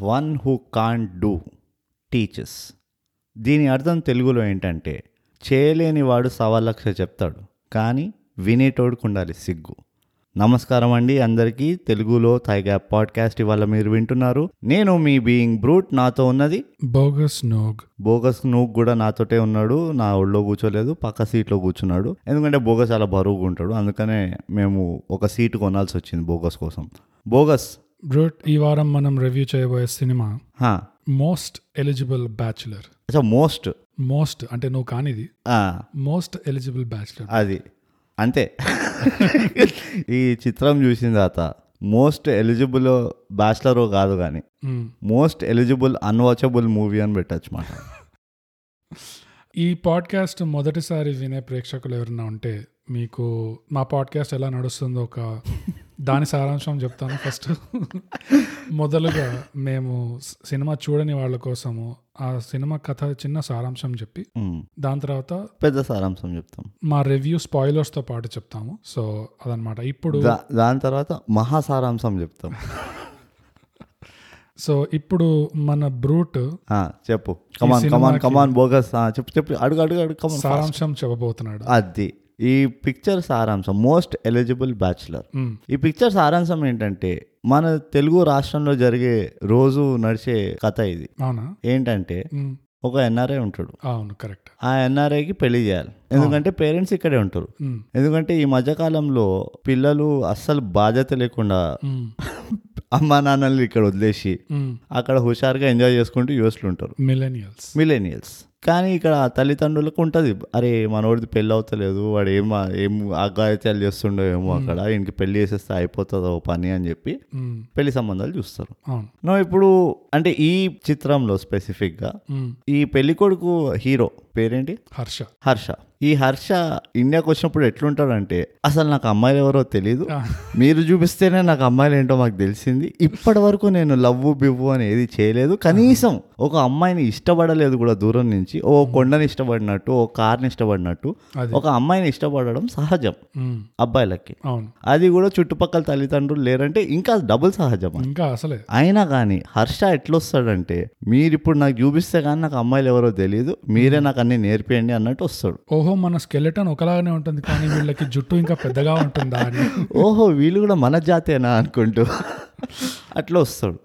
One who can't do teachers. దీని అర్థం తెలుగులో ఏంటంటే చేయలేని వాడు సవాలక్ష చెప్తాడు కానీ వినేటోడుకు ఉండాలి సిగ్గు. నమస్కారం అండి అందరికీ. తెలుగులో థైగా పాడ్కాస్ట్ ఇవాళ మీరు వింటున్నారు. నేను మీ బీయింగ్ బ్రూట్. నాతో ఉన్నది బోగస్ నోగ్. బోగస్ నువ్వు కూడా నాతోటే ఉన్నాడు. నా ఒళ్ళో కూర్చోలేదు పక్క సీట్లో కూర్చున్నాడు. ఎందుకంటే బోగస్ చాలా బరువుగా ఉంటాడు. అందుకనే మేము ఒక సీటు కొనాల్సి వచ్చింది బోగస్ కోసం. బోగస్ బ్రూట్ ఈ వారం మనం రివ్యూ చేయబోయే cinema most eligible bachelor. Most most అంటే నువ్వు కానిది. Most eligible bachelor. అది. అంతే. ఈ చిత్రం చూసిన తర్వాత మోస్ట్ ఎలిజిబుల్ బ్యాచిలర్ కాదు కానీ మోస్ట్ ఎలిజిబుల్ అన్వాచబుల్ మూవీ అని పెట్టచ్చు మాట. ఈ పాడ్కాస్ట్ మొదటిసారి వినే ప్రేక్షకులు ఎవరైనా ఉంటే మీకు మా పాడ్కాస్ట్ ఎలా నడుస్తుందో ఒక దాని సారాంశం చెప్తాను ఫస్ట్. మొదలుగా మేము సినిమా చూడని వాళ్ళ కోసము ఆ సినిమా కథ చిన్న సారాంశం చెప్పి దాని తర్వాత పెద్ద సారాంశం చెప్తాం. మా రివ్యూ స్పాయిలర్స్తో పాటు చెప్తాము. సో అదనమాట ఇప్పుడు దాని తర్వాత మహా సారాంశం చెప్తాం. సో ఇప్పుడు మన బ్రూట్ చెప్పు. కమాన్ కమాన్ కమాన్ బోగస్ చెప్పు చెప్పు. అడుగు అడుగు అడుగు. సారాంశం చెప్పబోతున్నాడు. అది. ఈ పిక్చర్ సారాంశం మోస్ట్ ఎలిజిబుల్ బ్యాచులర్. ఈ పిక్చర్ సారాంశం ఏంటంటే మన తెలుగు రాష్ట్రంలో జరిగే రోజు నడిచే కథ ఇది. ఏంటంటే ఒక ఎన్ఆర్ఐ ఉంటాడు. అవును కరెక్ట్. ఆ ఎన్ఆర్ఐకి పెళ్ళి చేయాలి. ఎందుకంటే పేరెంట్స్ ఇక్కడే ఉంటారు. ఎందుకంటే ఈ మధ్యకాలంలో పిల్లలు అస్సలు బాధ్యత లేకుండా అమ్మా నాన్నల్ని ఇక్కడ వదిలేసి అక్కడ హుషారుగా ఎంజాయ్ చేసుకుంటూ యూఎస్లో ఉంటారు. మిలేనియల్స్. మిలేనియల్స్. కానీ ఇక్కడ తల్లిదండ్రులకు ఉంటుంది. అరే మనోడిది పెళ్ళి అవుతలేదు వాడు ఏం ఏం అగాయిత్యాలు చేస్తుండో ఏమో అక్కడ ఇంక పెళ్ళి చేసేస్తే అయిపోతుందో పని అని చెప్పి పెళ్ళి సంబంధాలు చూస్తారు. నో ఇప్పుడు అంటే ఈ చిత్రంలో స్పెసిఫిక్గా ఈ పెళ్ళి కొడుకు హీరో పేరేంటి? హర్ష. హర్ష. ఈ హర్ష ఇండియాకి వచ్చినప్పుడు ఎట్లుంటాడంటే అసలు నాకు అమ్మాయిలు ఎవరో తెలియదు ఆ, మీరు చూపిస్తేనే నాకు అమ్మాయిలు ఏంటో మాకు తెలిసింది. ఇప్పటి వరకు నేను లవ్వు బివ్వు అని ఏది చేయలేదు. కనీసం ఒక అమ్మాయిని ఇష్టపడలేదు కూడా దూరం నుంచి. ఓ కొండని ఇష్టపడినట్టు ఓ కార్ని ఇష్టపడినట్టు ఒక అమ్మాయిని ఇష్టపడడం సహజం అబ్బాయిలకి. అది కూడా చుట్టుపక్కల తల్లిదండ్రులు లేరంటే ఇంకా డబుల్ సహజం. ఇంకా అసలే. అయినా కానీ హర్ష ఎట్లొస్తాడంటే మీరు ఇప్పుడు నాకు చూపిస్తే కానీ నాకు అమ్మాయిలు ఎవరో తెలియదు మీరే నాకు అన్ని నేర్పియండి అన్నట్టు వస్తాడు. ఓహో. మన స్కెలెటన్ ఒకలాగానే ఉంటుంది కానీ వీళ్ళకి జుట్టు ఇంకా పెద్దగా ఉంటుందా అని. ఓహో వీళ్ళు కూడా మన జాతేనా అనుకుంటూ. అట్లా వస్తాడు.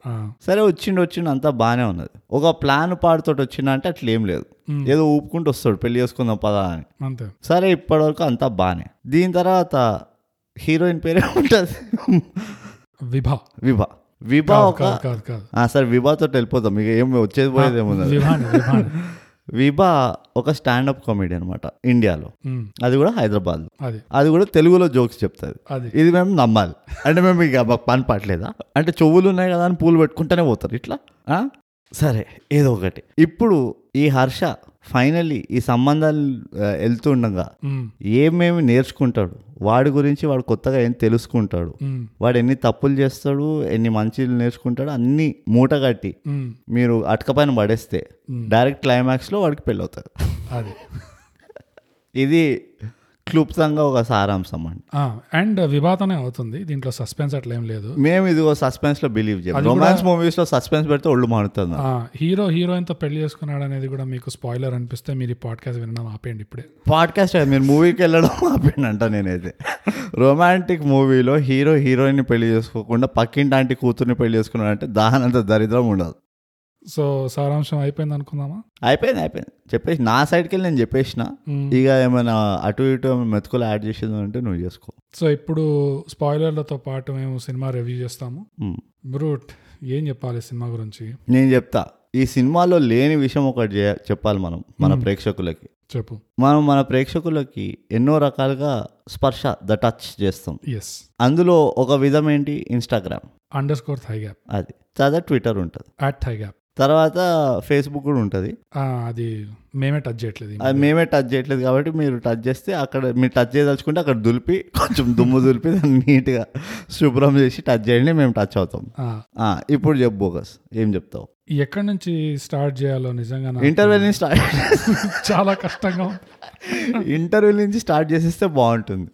సరే వచ్చిండు వచ్చిండు అంతా బాగానే ఉన్నది. ఒక ప్లాన్ పాడుతోటి వచ్చిండు అంటే అట్లా ఏం లేదు. ఏదో ఊపుకుంటూ వస్తాడు పెళ్ళి చేసుకుందాం పదా అని. అంతే. సరే ఇప్పటివరకు అంతా బాగానే. దీని తర్వాత హీరోయిన్ పేరే ఉంటుంది. విభా. విభా. విభా ఒక సరే విభాతో వెళ్ళిపోతాం ఇక ఏం వచ్చేది పోయేది ఏముంది విభా ఒక స్టాండప్ కామెడీ అనమాట ఇండియాలో. అది కూడా హైదరాబాద్ అది. అది కూడా తెలుగులో జోక్స్ చెప్తుంది. ఇది మేము నమ్మాలి. అంటే మేము ఇక మాకు పని పట్టలేదా? అంటే చెవులు ఉన్నాయి కదా అని పూలు పెట్టుకుంటూనే పోతారు ఇట్లా? సరే ఏదో ఒకటి. ఇప్పుడు ఈ హర్ష ఫైనల్లీ ఈ సంబంధాలు వెళ్తుండగా ఏమేమి నేర్చుకుంటాడు? వాడి గురించి వాడు కొత్తగా ఏం తెలుసుకుంటాడు? వాడు ఎన్ని తప్పులు చేస్తాడు? ఎన్ని మంచిలు నేర్చుకుంటాడు? అన్ని మూటగట్టి మ్, మీరు అటక పైన పడేస్తే. డైరెక్ట్ క్లైమాక్స్లో వాడికి పెళ్ళి అవుతుంది అది. ఇది క్లుప్తంగా ఒక సారాంశం అండి. అండ్ విభాతనే అవుతుంది. దీంట్లో సస్పెన్స్ అట్లా ఏం లేదు. మేము ఇదిగో సస్పెన్స్లో బిలీవ్ చేయం. అది కూడా- రొమాన్స్ మూవీస్లో సస్పెన్స్ పెడితే ఒళ్ళు మానుతుంది. ఆ, హీరో హీరోయిన్తో పెళ్ళి చేసుకున్నాడు అనేది కూడా మీకు స్పాయిలర్ అనిపిస్తే మీరు ఈ పాడ్కాస్ట్ వినడం ఆపేయండి ఇప్పుడే. పాడ్కాస్ట్ మీరు మూవీకి వెళ్ళడం ఆపిండంట నేనైతే. రొమాంటిక్ మూవీలో హీరో హీరోయిన్ పెళ్ళి చేసుకోకుండా పక్కింటి ఆంటీ కూతుర్ని పెళ్ళి చేసుకున్నాడంటే దానంత దరిద్రం ఉండదు. సో సారాంశం అయిపోయింది అనుకుందామా? అయిపోయింది అయిపోయింది. చెప్పేసి నా సైడ్కి వెళ్ళి నేను చెప్పేసిన. ఇక ఏమైనా అటు ఇటు మెతుకులు యాడ్ చేసేది అంటే నువ్వు చేసుకో. సో ఇప్పుడు స్పాయిలర్లతో పాటు మేము సినిమా రివ్యూ చేస్తాము. బ్రూట్ ఏం చెప్పాలి సినిమా గురించి? నేను చెప్తా. ఈ సినిమాలో లేని విషయం ఒకటి చెప్పాలి మనం మన ప్రేక్షకులకి. చెప్పు. మనం మన ప్రేక్షకులకి ఎన్నో రకాలుగా స్పర్శ ద టచ్ చేస్తాం. ఎస్ అందులో ఒక విధం ఏంటి? Instagram underscore thigh gap అది తర్వాత ట్విట్టర్ ఉంటుంది. యాట్ థై గ్యాప్ తర్వాత ఫేస్బుక్ కూడా ఉంటుంది. అది మేమే టచ్ చేయట్లేదు అది. మేమే టచ్ చేయట్లేదు కాబట్టి మీరు టచ్ చేస్తే అక్కడ మీరు టచ్ చేయదలుచుకుంటే అక్కడ దులిపి కొంచెం దుమ్ము దులిపి దాన్ని నీట్గా శుభ్రం చేసి టచ్ చేయండి మేము టచ్ అవుతాం. ఇప్పుడు చెప్పు బోగస్ ఏం చెప్తావు? ఎక్కడి నుంచి స్టార్ట్ చేయాలో నిజంగా నాకు ఇంటర్వెల్ నుంచి స్టార్ట్ చాలా కష్టంగా ఉంది. ఇంటర్వెల్ నుంచి స్టార్ట్ చేసేస్తే బాగుంటుంది.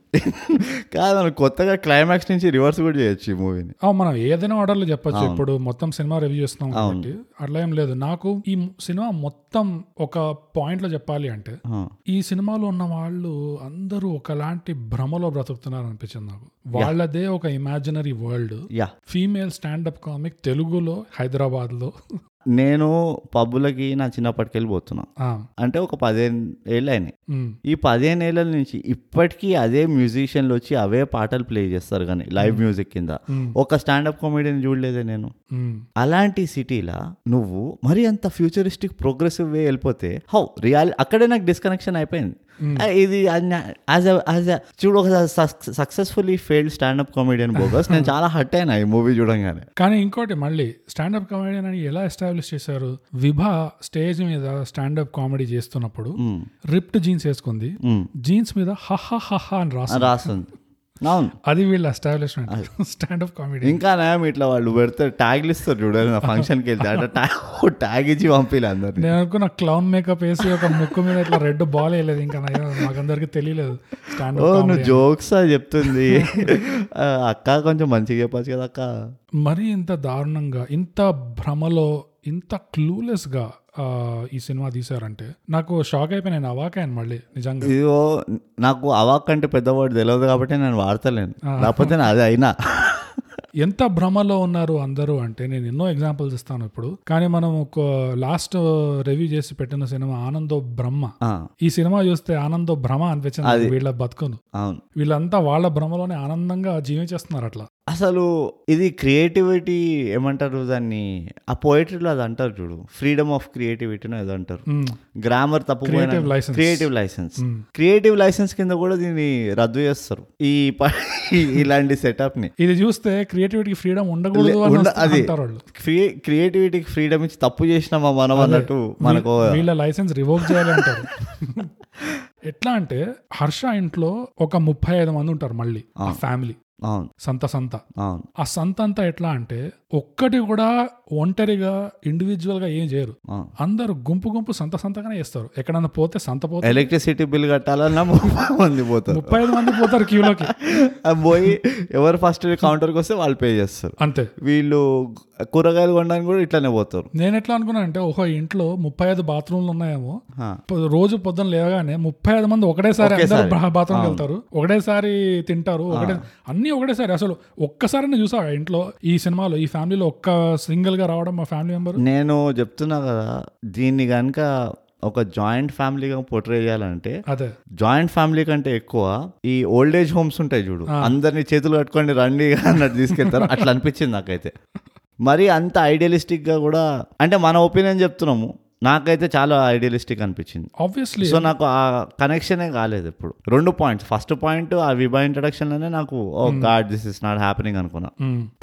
కాదు మనం కొత్తగా క్లైమాక్స్ నుంచి రివర్స్ కూడా చేయొచ్చు ఈ మూవీని మనం ఏదైనా ఆర్డర్లో చెప్పొచ్చు. ఇప్పుడు మొత్తం సినిమా రివ్యూ చేస్తున్నాం కాబట్టి అట్లా ఏం లేదు. నాకు ఈ సినిమా మొత్తం ఒక పాయింట్లో చెప్పాలి అంటే ఈ సినిమాలో ఉన్న వాళ్ళు అందరూ ఒకలాంటి భ్రమలో బ్రతుకుతున్నారు అనిపించింది నాకు. వాళ్ళదే ఒక imaginary world female standup comic తెలుగులో హైదరాబాద్లో నేను పబ్బులకి నా చిన్నప్పటికెళ్ళి పోతున్నా. అంటే ఒక పదిహేను ఏళ్ళు అయినాయి ఈ పదిహేను ఏళ్ళ నుంచి ఇప్పటికీ అదే మ్యూజిషియన్లు వచ్చి అవే పాటలు ప్లే చేస్తారు కానీ లైవ్ మ్యూజిక్ కింద. ఒక స్టాండప్ కామెడీని చూడలేదే నేను. అలాంటి సిటీలా నువ్వు మరి అంత ఫ్యూచరిస్టిక్ ప్రోగ్రెసివ్ వే వెళ్ళిపోతే హౌ రియాలి అక్కడే నాకు డిస్కనెక్షన్ అయిపోయింది. ఇది యాజ్ యాజ్ చూడు ఒక successfully failed standup comedian bogus నేను చాలా హట్ అయినా ఈ మూవీ చూడంగానే. కానీ ఇంకోటి మళ్ళీ స్టాండప్ కామెడీ అని ఎలా ఎస్టాబ్లిష్ చేశారు? విభా స్టేజ్ మీద స్టాండప్ కామెడీ చేస్తున్నప్పుడు రిప్ట్ జీన్స్ వేసుకుంది. జీన్స్ మీద హహ హహ అని రాసి రాస్తుంది అది వీళ్ళ ఎస్టాబ్లిష్మెంట్ స్టాండప్ కామెడీ ఇంకా నయం ఇట్లా వాళ్ళు పెడితే ట్యాగ్లు ఇస్తారు చూడండి నా ఫంక్షన్కి వెళ్తే. అంటే ట్యాగ్ ట్యాగ్ ఇచ్చి పంపిలే అందరినీ. నేను అనుకున్న క్లౌన్ మేకప్ వేసి ఒక ముక్కు మీద ఇట్లా రెడ్ బాల్ వేయలేదు ఇంకా మాకందరికి తెలియలేదు. ఓ స్టాండప్ నువ్వు జోక్స్ అది చెప్తుంది. అక్క కొంచెం మంచిగా చెప్పచ్చు కదా అక్క. మరీ ఇంత దారుణంగా ఇంత భ్రమలో ఇంత క్లూలెస్గా ఆ, ఈ సినిమా తీశారంటే నాకు షాక్ అయిపోయి నేను అవాకాయను మళ్ళీ నిజంగా. ఇదిగో నాకు అవాక్ అంటే పెద్దవాడు తెలియదు కాబట్టి నేను వాడతలేను. లేకపోతే అది అయినా. ఎంత భ్రమలో ఉన్నారు అందరూ అంటే నేను ఎన్నో ఎగ్జాంపుల్స్ ఇస్తాను ఇప్పుడు. కానీ మనం ఒక లాస్ట్ రివ్యూ చేసి పెట్టిన సినిమా ఆనందో బ్రహ్మ. ఈ సినిమా చూస్తే ఆనందో భ్రమ అనిపించింది వీళ్ళ బతుకును. వీళ్ళంతా వాళ్ళ భ్రమలోనే ఆనందంగా జీవించేస్తున్నారు అట్లా. అసలు ఇది క్రియేటివిటీ ఏమంటారు దాన్ని? ఆ పోయిటరీలో అది అంటారు చూడు. ఫ్రీడమ్ ఆఫ్ క్రియేటివిటీనో ఏదో అంటారు. గ్రామర్ తప్పు. క్రియేటివ్ లైసెన్స్ క్రియేటివ్ లైసెన్స్ కింద కూడా దీన్ని రద్దు చేస్తారు. ఈ ఇలాంటి సెటప్ని. ఇది చూస్తే క్రియేటివిటీకి ఫ్రీడమ్ ఉండకూడదు అది క్రియేటివిటీకి ఫ్రీడమ్ ఇచ్చి తప్పు చేసినామా మనం అన్నట్టు మనకు వీళ్ళ లైసెన్స్ రివోక్ చేయాలి అంటారు. ఎట్లా అంటే హర్ష ఇంట్లో ఒక ముప్పై ఐదు మంది ఉంటారు మళ్ళీ ఫ్యామిలీ సంత సంత. ఆ సంత అంతా ఎట్లా అంటే ఒక్కటి కూడా ఒంటరిగా ఇండివిజువల్గా ఏం చేయరు. అందరూ గుంపు గుంపు సంత సంతగానే చేస్తారు. ఎక్కడన్నా పోతే సంత పోతే ఎలక్ట్రిసిటీ బిల్ కట్టాలన్నా ముప్పై మంది పోతారు. ముప్పై ఐదు మంది పోతారు క్యూలోకి. పోయి ఎవరు ఫస్ట్ కౌంటర్కి వస్తే వాళ్ళు పే చేస్తారు. అంతే. వీళ్ళు కూరగాయలు కొనడానికి కూడా ఇట్లానే పోతారు. నేను ఎట్లా అనుకున్నా అంటే ఓహో ఇంట్లో ముప్పై ఐదు బాత్రూమ్లు ఉన్నాయేమో. రోజు పొద్దున్న లేవగానే ముప్పై ఐదు మంది ఒకటేసారి అందరూ. బాత్రూమ్ వెళ్తారు. ఒకటేసారి తింటారు. ఒకటే అన్ని ఒకటేసారి. అసలు ఒక్కసారి చూసా ఇంట్లో ఈ సినిమాలో ఈ ఫ్యామిలీలో ఒక్క సింగిల్గా రావడం మా ఫ్యామిలీ మెంబర్. నేను చెప్తున్నా కదా దీన్ని కనుక ఒక జాయింట్ ఫ్యామిలీగా పోట్రే చేయాలంటే అదే. జాయింట్ ఫ్యామిలీ కంటే ఎక్కువ ఈ ఓల్డ్ ఏజ్ హోమ్స్ ఉంటాయి చూడు. అందరినీ చేతులు కట్టుకోండి రండి అన్నట్టు తీసుకెళ్తారు. అట్లా అనిపించింది నాకైతే. మరి అంత ఐడియలిస్టిక్గా కూడా అంటే మన ఒపీనియన్ చెప్తున్నాము. నాకైతే చాలా ఐడియలిస్టిక్ అనిపించింది. ఆబ్వియస్లీ సో నాకు ఆ కనెక్షనే కాలేదు ఇప్పుడు రెండు పాయింట్స్ ఫస్ట్ పాయింట్ ఆ విభా ఇంట్రడక్షన్లోనే నాకు ఓ god this is not happening అనుకున్నా.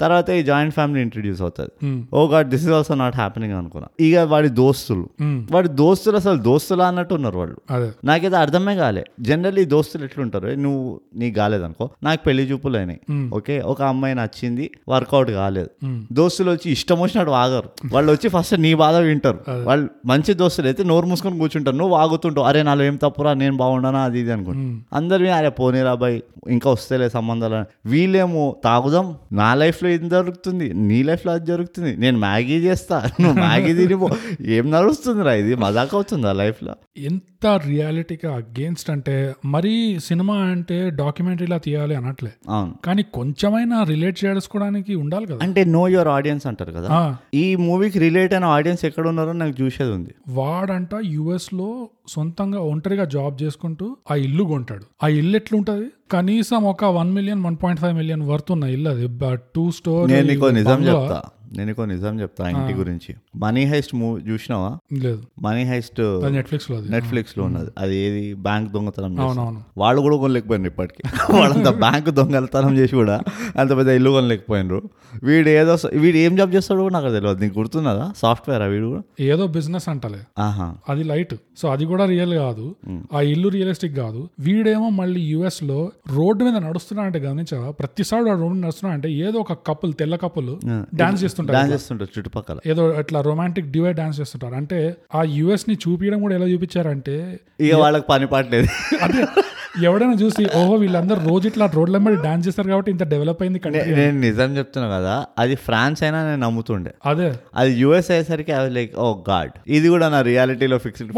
తర్వాత ఈ జాయింట్ ఫ్యామిలీ ఇంట్రడ్యూస్ అవుతుంది. ఓ god this is also not happening అనుకున్నా. ఇక వాడి దోస్తులు. వాడి దోస్తులు అసలు దోస్తులా అన్నట్టు ఉన్నారు వాళ్ళు. నాకైతే అర్థమే కాలే. జనరల్లీ దోస్తులు ఎట్లుంటారు? నువ్వు నీకు కాలేదనుకో నాకు పెళ్ళి చూపులు అయినాయి. ఓకే? ఒక అమ్మాయి నచ్చింది వర్కౌట్ కాలేదు. దోస్తులు వచ్చి ఇష్టం వచ్చినట్టు వాగరు. వాళ్ళు వచ్చి ఫస్ట్ నీ బాధ వింటారు. వాళ్ళు మంచి దోస్తులు అయితే నోరు మూసుకొని కూర్చుంటారు. నువ్వు వాగుతుంటావు అరే నాలో ఏం తప్పురా? నేను బాగుండనా? అది ఇది అనుకుంటా అందరు అరే పోనీరా బాయ్. ఇంకా వస్తేలే సంబంధాలు. వీళ్ళేమో తాగుదాం. నా లైఫ్లో ఇది జరుగుతుంది. నీ లైఫ్లో అది జరుగుతుంది. నేను మ్యాగీ చేస్తా. నువ్వు మ్యాగీ తినిపో. ఏం నడుస్తుందిరా ఇది? మజాక్ అవుతుందా లైఫ్లో ఎంత రియాలిటీగా అగేన్స్ట్ అంటే మరీ సినిమా అంటే డాక్యుమెంటరీలా తీయాలి అనట్లే. అవును. కానీ కొంచెమైనా రిలేట్ చేసుకోవడానికి ఉండాలి కదా. అంటే నో యువర్ ఆడియన్స్ అంటారు కదా. ఆ, ఈ మూవీకి రిలేట్ అయిన ఆడియన్స్ ఎక్కడ ఉన్నారో నాకు చూసేది ఉంది వాడంట యుఎస్లో సొంతంగా ఒంటరిగా జాబ్ చేసుకుంటూ ఆ ఇల్లు కొంటాడు. ఆ ఇల్లు ఎట్లుంటది? కనీసం ఒక one million one point five million worth ఉన్న ఇల్లు అది. టూ స్టోర్ నేను నిజం చెప్తా. నేను నిజం చెప్తా ఇంటి గురించి. మనీ హైస్ట్ మూవీ చూసినావా? లేదు. మనీ హైస్ట్ నెట్ఫ్లిక్స్లో నెట్ఫ్లిక్స్లో ఉన్నది. అది ఏది? బ్యాంక్ దొంగతనం వాళ్ళు కూడా కొనలేకపోయినారు ఇప్పటికి. వాళ్ళంత బ్యాంక్ దొంగతనం చేసి కూడా అంత పెద్ద ఇల్లు కొనలేకపోయినారు. వీడు ఏదో వీడు ఏం జాబ్ చేస్తాడో నాకు తెలియదు. నీకు గుర్తున్నదా సాఫ్ట్వేర్ వీడు కూడా? ఏదో బిజినెస్ అంటలే. ఆహా. అది లైట్. సో అది కూడా రియల్ కాదు. ఆ ఇల్లు రియలిస్టిక్ కాదు. వీడేమో మళ్ళీ యుఎస్లో రోడ్డు మీద నడుస్తున్నా అంటే గమనించావా? ప్రతిసారి రోడ్డు నడుస్తున్నా అంటే ఏదో ఒక కప్పులు తెల్ల కప్పులు డాన్స్ చేస్తుంటారు డాన్స్ చేస్తుంటారు చుట్టుపక్కల. ఏదో ఇట్లా రొమాంటిక్ డివైడ్ డాన్స్ చేస్తుంటారు. అంటే ఆ యుఎస్ని చూపించడం కూడా ఎలా చూపించారంటే ఇక వాళ్ళకి పని పాటలేదు అదే. ఎవడైనా చూసి ఓహో వీళ్ళందరూ రోజు ఇట్లా రోడ్ల మీద డాన్స్ చేస్తారు కాబట్టి ఇంత డెవలప్ అయింది నేను నిజం చెప్తున్నా కదా అది ఫ్రాన్స్ అయినా నేను నమ్ముతుండే. అదే. అది యుఎస్ అయ్యేసరికి అది లైక్ ఓ గాడ్ ఇది కూడా నా రియాలిటీలో ఫిక్స్డ్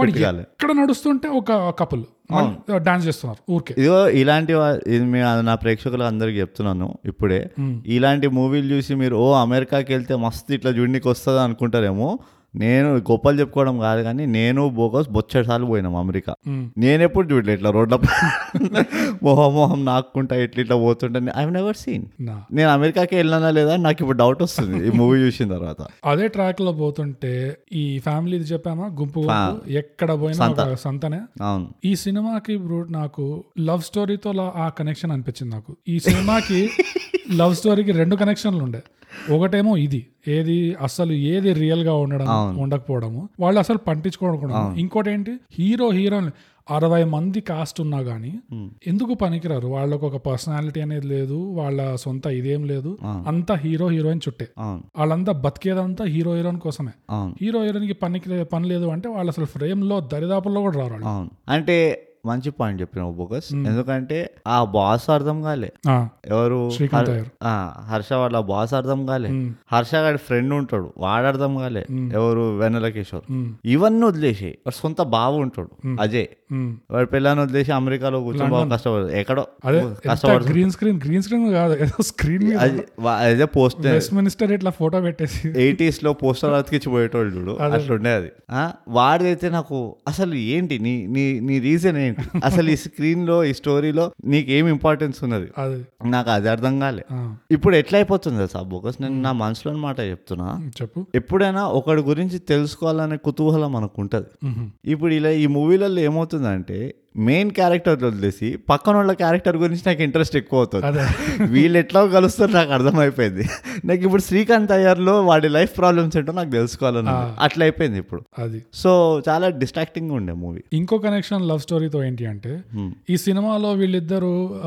ఎక్కడ నడుస్తుంటే ఒక కపుల్ డాన్స్ చేస్తున్నారు ఊరికే. ఇదిగో ఇలాంటి నా ప్రేక్షకులు అందరికి చెప్తున్నాను ఇప్పుడే. ఇలాంటి మూవీలు చూసి మీరు ఓ అమెరికాకి వెళ్తే మస్తు ఇట్లా చూడనికి వస్తుంది అనుకుంటారేమో. నేను గొప్పలు చెప్పుకోవడం కాదు కానీ నేను బోగస్ బొచ్చడి సార్లు పోయినాం అమెరికా. నేను ఎప్పుడు చూడలే ఇట్లా రోడ్ల మొహం మొహం నాకుంటా ఇట్లా ఇట్లా పోతుంటా ఐ నెవర్ సీన్ నేను అమెరికాకి వెళ్ళినా లేదా నాకు ఇప్పుడు డౌట్ వస్తుంది ఈ మూవీ చూసిన తర్వాత. అదే ట్రాక్లో పోతుంటే ఈ ఫ్యామిలీ చెప్పామా? గుంపు ఎక్కడ పోయినా సంతనే. అవును. ఈ సినిమాకి బ్రో నాకు లవ్ స్టోరీతో ఆ కనెక్షన్ అనిపించింది నాకు. ఈ సినిమాకి లవ్ స్టోరీకి రెండు కనెక్షన్లు ఉండే. ఒకటేమో ఇది. ఏది అసలు ఏది రియల్గా ఉండడం. ఉండకపోవడము. వాళ్ళు అసలు పట్టించుకోవడం ఇంకోటి ఏంటి హీరో హీరోయిన్ అరవై మంది కాస్ట్ ఉన్నా గానీ ఎందుకు పనికిరారు? వాళ్ళకు ఒక పర్సనాలిటీ అనేది లేదు వాళ్ళ సొంత ఇదేం లేదు. అంతా హీరో హీరోయిన్ చుట్టే. వాళ్ళంతా బతికేదంతా హీరో హీరోయిన్ కోసమే. హీరో హీరోయిన్కి పనికి పని లేదు అంటే వాళ్ళు అసలు ఫ్రేమ్లో దరిదాపుల్లో కూడా రారు అంటే మంచి పాయింట్ చెప్పినావు బోగస్. ఎందుకంటే ఆ బాస్ అర్థం కాలే. ఎవరు? హర్ష వాళ్ళ బాస్ అర్థం కాలే. హర్ష గారి ఫ్రెండ్ ఉంటాడు వాడు అర్థం కాలే. ఎవరు? వెన్నెల కిషోర్ ఇవన్నీ వదిలేసి వాడు సొంత బావ ఉంటాడు అజయ్. వాడి పిల్లని వదిలేసి అమెరికాలో కూర్చొని బాగా కష్టపడు ఎక్కడో అదే కష్టపడు గ్రీన్ స్క్రీన్ గ్రీన్ స్క్రీన్ కాదు ఏదో స్క్రీన్ అది వా- అదే పోస్ట్ వెస్ట్ మినిస్టర్ ఇట్లా ఫోటో పెట్టేసి. ఎయిటీస్లో పోస్టర్ అతికిచ్చి పోయేటోళ్ళు చూడు అట్లుండే అది. ఆ, వాడిదైతే నాకు అసలు ఏంటి? నీ నీ నీ రీజన్ ఏంటి? అసలు ఈ స్క్రీన్లో ఈ స్టోరీలో నీకు ఏం ఇంపార్టెన్స్ ఉన్నది? నాకు అది అర్థం కాలే. ఇప్పుడు ఎట్లా అయిపోతుంది తెలుసా బోకస్ నేను నా మనసులోని మాట చెప్తున్నా. చెప్పు. ఎప్పుడైనా ఒకడి గురించి తెలుసుకోవాలనే కుతూహలం మనకు ఉంటుంది. ఇప్పుడు ఇలా ఈ మూవీలలో ఏమవుతుందంటే మెయిన్ క్యారెక్టర్ వదిలేసి పక్కన వాళ్ళ క్యారెక్టర్ గురించి నాకు ఇంట్రెస్ట్ ఎక్కువ అవుతుంది. వీళ్ళు ఎట్లా కలుస్తారు నాకు అర్థమైపోయింది. నాకు ఇప్పుడు శ్రీకాంత్ అయ్యర్లో వాడి లైఫ్ ప్రాబ్లమ్స్ ఏంటో నాకు తెలుసుకోవాలని. అట్లా అయిపోయింది ఇప్పుడు. అది. సో చాలా డిస్ట్రాక్టింగ్ ఉండే మూవీ ఇంకో కనెక్షన్ లవ్ స్టోరీతో ఏంటి అంటే ఈ సినిమాలో వీళ్ళిద్దరు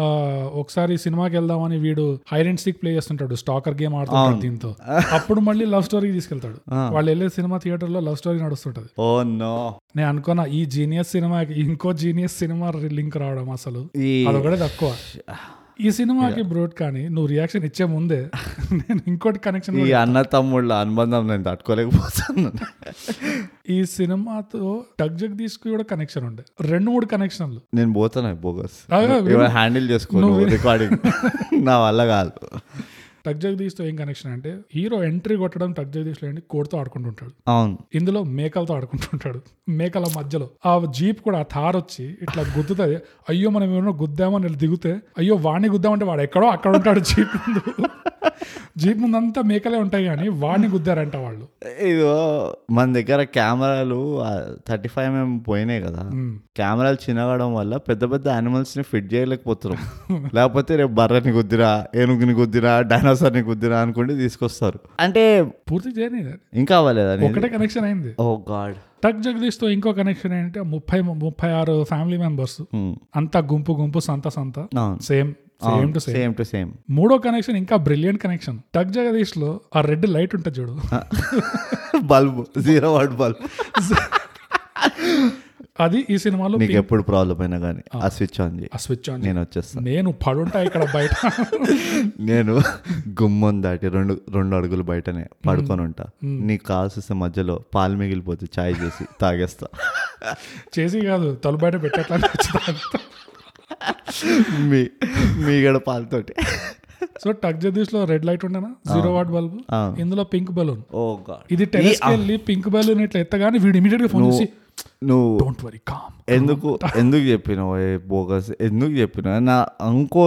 ఒకసారి సినిమాకి వెళ్దామని వీడు అండ్ స్టిక్ ప్లే చేస్తుంటాడు. స్టాకర్ గేమ్ ఆడుతుంటాడు దీంతో. అప్పుడు మళ్ళీ లవ్ స్టోరీకి తీసుకెళ్తాడు. వాళ్ళు వెళ్ళే సినిమా థియేటర్లో లవ్ స్టోరీ నడుస్తుంటది. Oh no. నేను అనుకున్నా ఈ జీనియస్ సినిమాకి ఇంకో జీనియస్ సినిమా లింక్ రావడం అసలు. అదొకటే తక్కువ. ఈ సినిమాకి బ్రోడ్ కానీ నువ్వు రియాక్షన్ ఇచ్చే ముందే నేను ఇంకోటి కనెక్షన్ ఈ అన్న తమ్ముళ్ళ అనుబంధం నేను తట్టుకోలేకపోతున్నాను. ఈ సినిమాతో టగ్ జగదీష్కి కూడా కనెక్షన్ ఉండే. రెండు మూడు కనెక్షన్లు నేను పోతాను బోగస్. హ్యాండిల్ చేసుకోను రికార్డింగ్ నా వల్ల కాదు. టగ్ జగదీష్తో ఏం కనెక్షన్ అంటే హీరో ఎంట్రీ కొట్టడం టగ్ జగదీష్లో ఏంటి కోడ్తో ఆడుకుంటుంటాడు. అవును. ఇందులో మేకలతో ఆడుకుంటుంటాడు. మేకల మధ్యలో. ఆ జీప్ కూడా ఆ థార్ వచ్చి ఇట్లా గుద్దుతుంది. అయ్యో మనం ఏమన్నా గుద్దామని దిగితే అయ్యో వాడిని గుద్దామంటే వాడు ఎక్కడో అక్కడ ఉంటాడు జీప్ ముందు. జీప్ ముందు అంతా మేకలే ఉంటాయి కానీ వాడిని గుద్దారంట వాళ్ళు. ఇదో మన దగ్గర కెమెరాలు థర్టీ ఫైవ్ ఎంఎం పోయినాయి కదా. కెమెరాలు చిన్నగడం వల్ల పెద్ద పెద్ద యానిమల్స్ని ఫిట్ చేయలేకపోతున్నాం. లేకపోతే రేపు బర్రెని గుద్దిరా ఏనుగుని గుద్దిరా డైనోసార్ని గుద్దిరా అనుకుంటే తీసుకొస్తారు. అంటే పూర్తి చేయని ఇంకా అవ్వలేదా ఒకటే కనెక్షన్ అయింది. Oh god. టక్ జగదీష్తో ఇంకో కనెక్షన్ ఏంటంటే ముప్పై ముప్పై ఆరు ఫ్యామిలీ మెంబర్స్ అంతా గుంపు గుంపు సంత సంత. Same same to same to same మూడో కనెక్షన్ ఇంకా బ్రిలియంట్ కనెక్షన్ టక్ జగదీష్లో ఆ రెడ్ లైట్ ఉంటుంది చూడు. బల్బ్ జీరో వాట్ బల్బ్ అది ఈ సినిమాలో నీకు ఎప్పుడు ప్రాబ్లం అయినా కానీ ఆ. స్విచ్ ఆన్ చేయి. ఆ స్విచ్ ఆన్ నేను వచ్చేస్తాను నేను పడుంటా ఇక్కడ బయట. నేను గుమ్మం దాటి రెండు రెండు అడుగులు బయటనే పడుకొని ఉంటా. నీకు కావాల్సిన మధ్యలో పాలు మిగిలిపోతే చాయ్ చేసి తాగేస్తా. చేసి కాదు తలు బయట పెట్టట్లా మీ మీగడ పాలతోటి సో టక్ జగదీష్లో రెడ్ లైట్ ఉండనా జీరో వాట్ బల్బ్. ఇందులో పింక్ బలూన్ ఓ గాడ్. ఇది టెరెస్ వెళ్ళి పింక్ బలూన్ ఇట్లా ఎత్తగానే వీడు ఇమీడియట్గా ఫోన్ చేసి నువ్వు డోంట్ వరీ కామ్ ఎందుకు ఎందుకు చెప్పినావు ఏ బోగస్ ఎందుకు చెప్పినావు? నా ఇంకో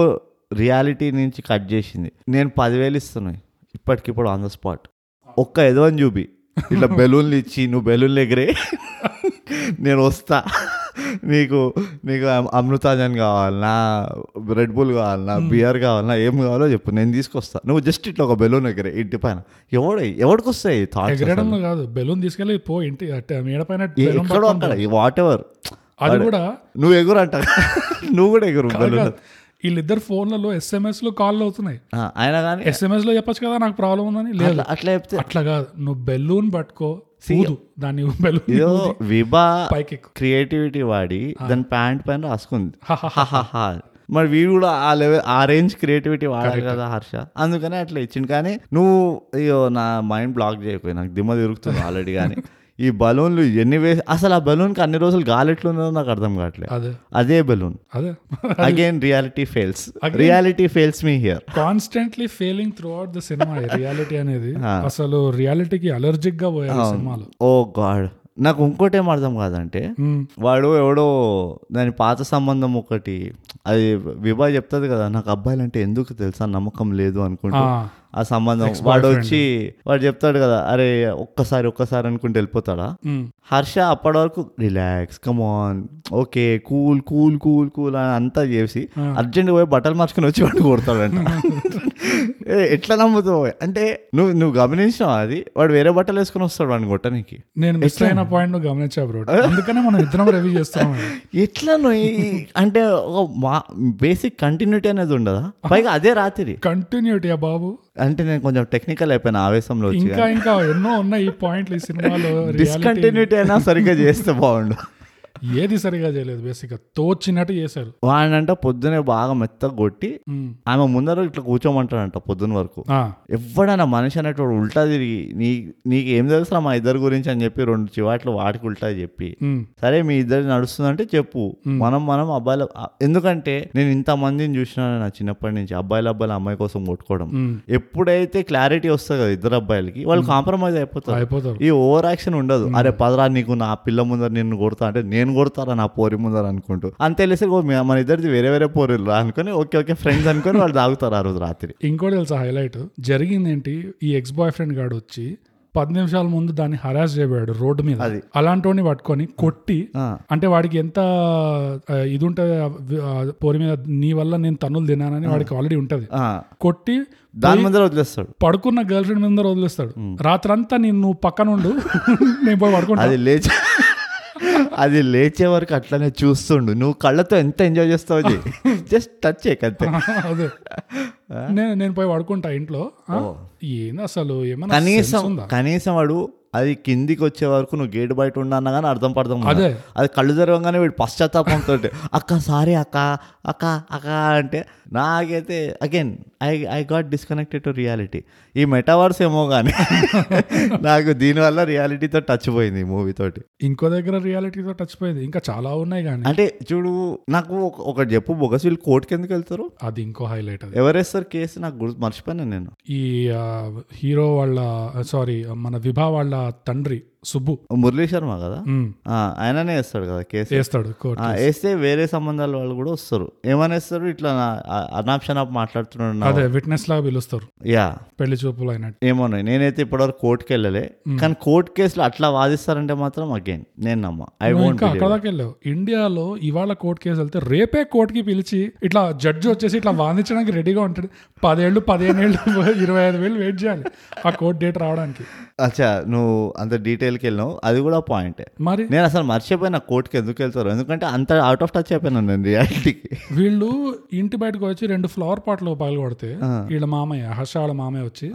రియాలిటీ నుంచి కట్ చేసింది. నేను పదివేలు ఇస్తున్నాయి ఇప్పటికిప్పుడు ఆన్ ద స్పాట్ ఒక్క ఎదవని చూపి. ఇట్లా బెలూన్లు ఇచ్చి నువ్వు బెలూన్లు ఎగిరే. నేను వస్తా. నీకు నీకు అమ్- అమృతాజన్ కావాలన్నా రెడ్ బుల్ కావాలన్నా బియర్ కావాలన్నా ఏం కావాలో చెప్పు నేను తీసుకొస్తా. నువ్వు జస్ట్ ఇట్లా ఒక బెలూన్ ఎగిరే ఇంటి పైన. ఎవడు ఎవడికి వస్తాయి థాట్స్ ఎగరడంలో కాదు. బెలూన్ తీసుకెళ్ళి పో ఇంటి మేడ పైన balloon ఎక్కడో పట్టుకొని అక్కడ వాట్ ఎవర్ అది కూడా నువ్వు ఎగురు అంట. నువ్వు కూడా ఎగురు కాదు. వీళ్ళిద్దరు ఫోన్లలో ఎస్ఎంఎస్లో కాల్ అవుతున్నాయి. అయినా కానీ ఎస్ఎంఎస్లో చెప్పొచ్చు కదా నాకు ప్రాబ్లం ఉందని? లేదు. అట్లా చెప్తే అట్లా కాదు. నువ్వు బెలూన్ పట్టుకో దాన్ని ఇదో విభా. క్రియేటివిటీ వాడి దాని ప్యాంట్ పైన రాసుకుంది. మరి వీడు కూడా ఆ లెవెల్ ఆ రేంజ్ క్రియేటివిటీ వాడాలి కదా హర్ష. అందుకనే అట్లా ఇచ్చిండు. కానీ నువ్వు అయ్యో నా మైండ్ బ్లాక్ చేయకపోయి నాకు దిమ్మ తిరుగుతుంది ఆల్రెడీ కానీ ఈ బలూన్లు ఎన్ని వే అసలు ఆ బలూన్కి అన్ని రోజులు గాలి ఎట్లుందో నాకు అర్థం కావట్లేదు. అదే. బలూన్. అదే. Again reality fails reality fails me here constantly failing throughout the cinema reality అనేది. అసలు రియాలిటీకి అలర్జిక్గా పోయారు సినిమాలు. Oh god. నాకు ఇంకోటి ఏం అర్థం కాదంటే మ్మ్. వాడు ఎవడో దాని పాత సంబంధం ఒకటి అది విభా చెప్తుంది కదా నాకు అబ్బాయిలు అంటే ఎందుకు తెలుసా నమ్మకం లేదు అనుకుంటా. ఆ, సంబంధం. వాడు వచ్చి వాడు చెప్తాడు కదా అరే ఒక్కసారి ఒక్కసారి అనుకుంటూ వెళ్ళిపోతాడా. హర్ష అప్పటి వరకు relax come on okay cool cool cool cool అని అంతా చేసి అర్జెంట్ పోయి బట్టలు మార్చుకుని వచ్చి వాడు కొడతాడంట. ఎట్లా నమ్ముతావు? అంటే నువ్వు నువ్వు గమనించావు అది? వాడు వేరే బట్టలు వేసుకుని వస్తాడు వాడిని కొట్టనికి. నేను మిస్ అయిన పాయింట్ నువ్వు గమనించా బ్రో అందుకనే మనం ఇద్దరం రివ్యూ చేస్తాం ఎట్లా అంటే బేసిక్ కంటిన్యూటీ అనేది ఉండదా? పైగా అదే రాత్రి. కంటిన్యూటీ బాబు? అంటే నేను కొంచెం టెక్నికల్ అయిపోయిన ఆవేశంలో వచ్చి ఇంకా ఇంకా ఎన్నో ఉన్నాయి ఈ పాయింట్లు ఈ సినిమాలో డిస్కంటిన్యూటీ అయినా సరిగ్గా చేస్తే బాగుండు. ఏది సరిగా చేయలేదు బేసిక్ తోచినట్టు చేశారు. వాడినంట పొద్దునే బాగా మెత్తగా కొట్టి. ఆమె ముందర ఇట్లా కూర్చోమంటాడంట పొద్దున వరకు. ఎవడన్నా మనిషి అనేటోడు ఉల్టా తిరిగి నీ నీకు ఏం తెలుసా మా ఇద్దరి గురించి అని చెప్పి రెండు చివాట్లు వాటికి ఉల్టా చెప్పి. సరే మీ ఇద్దరు నడుస్తుందంటే చెప్పు. మనం మనం అబ్బాయిల ఎందుకంటే నేను ఇంత మందిని చూసినా నా చిన్నప్పటి నుంచి అబ్బాయిల అబ్బాయిల అమ్మాయి కోసం కొట్టుకోవడం. ఎప్పుడైతే క్లారిటీ వస్తుంది కదా ఇద్దరు అబ్బాయిలకి వాళ్ళు కాంప్రమైజ్ అయిపోతారు. అయిపోతారు. ఈ ఓవర్ యాక్షన్ ఉండదు అరే పదరా నీకు నా పిల్ల ముందర నిన్ను కొడతా అంటే నేను కొడతారా నా పోరి ముందర అనుకుంటూ. అంత తెలిసి "ఓ, మీ- మన ఇద్దరిది వేరే వేరే పోరీలు రా" అనుకుని ఓకే ఓకే ఫ్రెండ్స్ అనుకుని వాళ్ళు తాగుతారు ఆ రోజు రాత్రి. ఇంకోటి తెలుసా హైలైట్ జరిగింది ఏంటి ఈ ఎక్స్ బాయ్ ఫ్రెండ్ గాడు వచ్చి పది నిమిషాల ముందు దాన్ని హరాస్ చేయబోయాడు రోడ్డు మీద. అది. అలాంటి పట్టుకొని కొట్టి అంటే వాడికి ఎంత ఇది ఉంటుంది పోరి మీద నీ వల్ల నేను తన్నులు తిన్నానని వాడికి ఆల్రెడీ ఉంటది. కొట్టి దాని ముందర వదిలేస్తాడు. పడుకున్న గర్ల్ ఫ్రెండ్ మీద వదిలేస్తాడు రాత్రంతా నేను నువ్వు పక్కన ఉండు నేను పోయి పడుకుంటా. అది లేచే అది లేచే వరకు అట్లనే చూస్తుండు నువ్వు కళ్ళతో ఎంత ఎంజాయ్ చేస్తావు జస్ట్ టచ్ చేయకంతే అదే నేను నేను పోయి పడుకుంటా ఇంట్లో? ఏంది అసలు ఏమన్నా కనీసం? కనీసం వాడు అది కిందికి వచ్చే వరకు నువ్వు గేట్ బయట ఉండన్నా కానీ అర్థం పడతాం కదా. అదే. కళ్ళు తెరవగానే వీడు పశ్చాత్తాపంతో అక్క సారీ అక్క అక్క అక్క అంటే నాకైతే again I I got disconnected to reality ఈ మెటావర్స్ ఏమో కానీ నాకు దీనివల్ల రియాలిటీతో టచ్ పోయింది ఈ మూవీ తోటి. ఇంకో దగ్గర రియాలిటీతో టచ్ పోయింది. ఇంకా చాలా ఉన్నాయి కానీ అంటే చూడు నాకు ఒక- ఒకటి చెప్పు బొగస్ వీళ్ళు కోర్టుకి ఎందుకు వెళ్తారు? అది ఇంకో హైలైట్ అది. ఎవరేస్తారు కేసు నాకు గుర్తు మర్చిపోయాను నేను. ఈ హీరో వాళ్ళ సారీ మన విభా వాళ్ళ తండ్రి సుబ్బు. మురళీ శర్మ కదా? ఆయననే వేస్తాడు కదా కేసు వేస్తాడు వేస్తే వేరే సంబంధాల వాళ్ళు కూడా వస్తారు. ఏమనేస్తారు ఇట్లా అనాప్షన్ ఆఫ్ మాట్లాడుతున్నాడు అదే విట్నెస్ లాగా పిలుస్తారు. యా. పెళ్ళి చూపులు అయినట్టు. ఏమో నేనైతే ఇప్పటివరకు కోర్టుకి వెళ్ళలే. కానీ కోర్టు కేసులో అట్లా వాదిస్తారంటే మాత్రం అగైన్ నేను నమ్మ. ఐ వోంట్ వెళ్ళావు. ఇండియాలో ఇవాళ కోర్టు కేసు వెళ్తే రేపే కోర్టుకి పిలిచి ఇట్లా జడ్జి వచ్చేసి ఇట్లా వాదించడానికి రెడీగా ఉంటాడు. పదేళ్ళు పదిహేను ఏళ్ళు ఇరవై ఐదు వేలు వెయిట్ చేయాలి. ఆ కోర్టు డేట్ రావడానికి. అచ్చా నువ్వు అంత డీటెయిల్కి వెళ్ళినావు అది కూడా పాయింటే మరి? నేను అసలు మర్చిపోయిన కోర్టుకి ఎందుకు వెళ్తారు? ఎందుకంటే అంత అవుట్ ఆఫ్ టచ్ అయిపోయినాను నేను రియాలిటీకి వీళ్ళు ఇంటి బయటకు వచ్చి రెండు ఫ్లవర్ పాట్లు పగలగొడితే వీళ్ళ మామయ్య హర్ష వాళ్ళ మామయ్య వచ్చి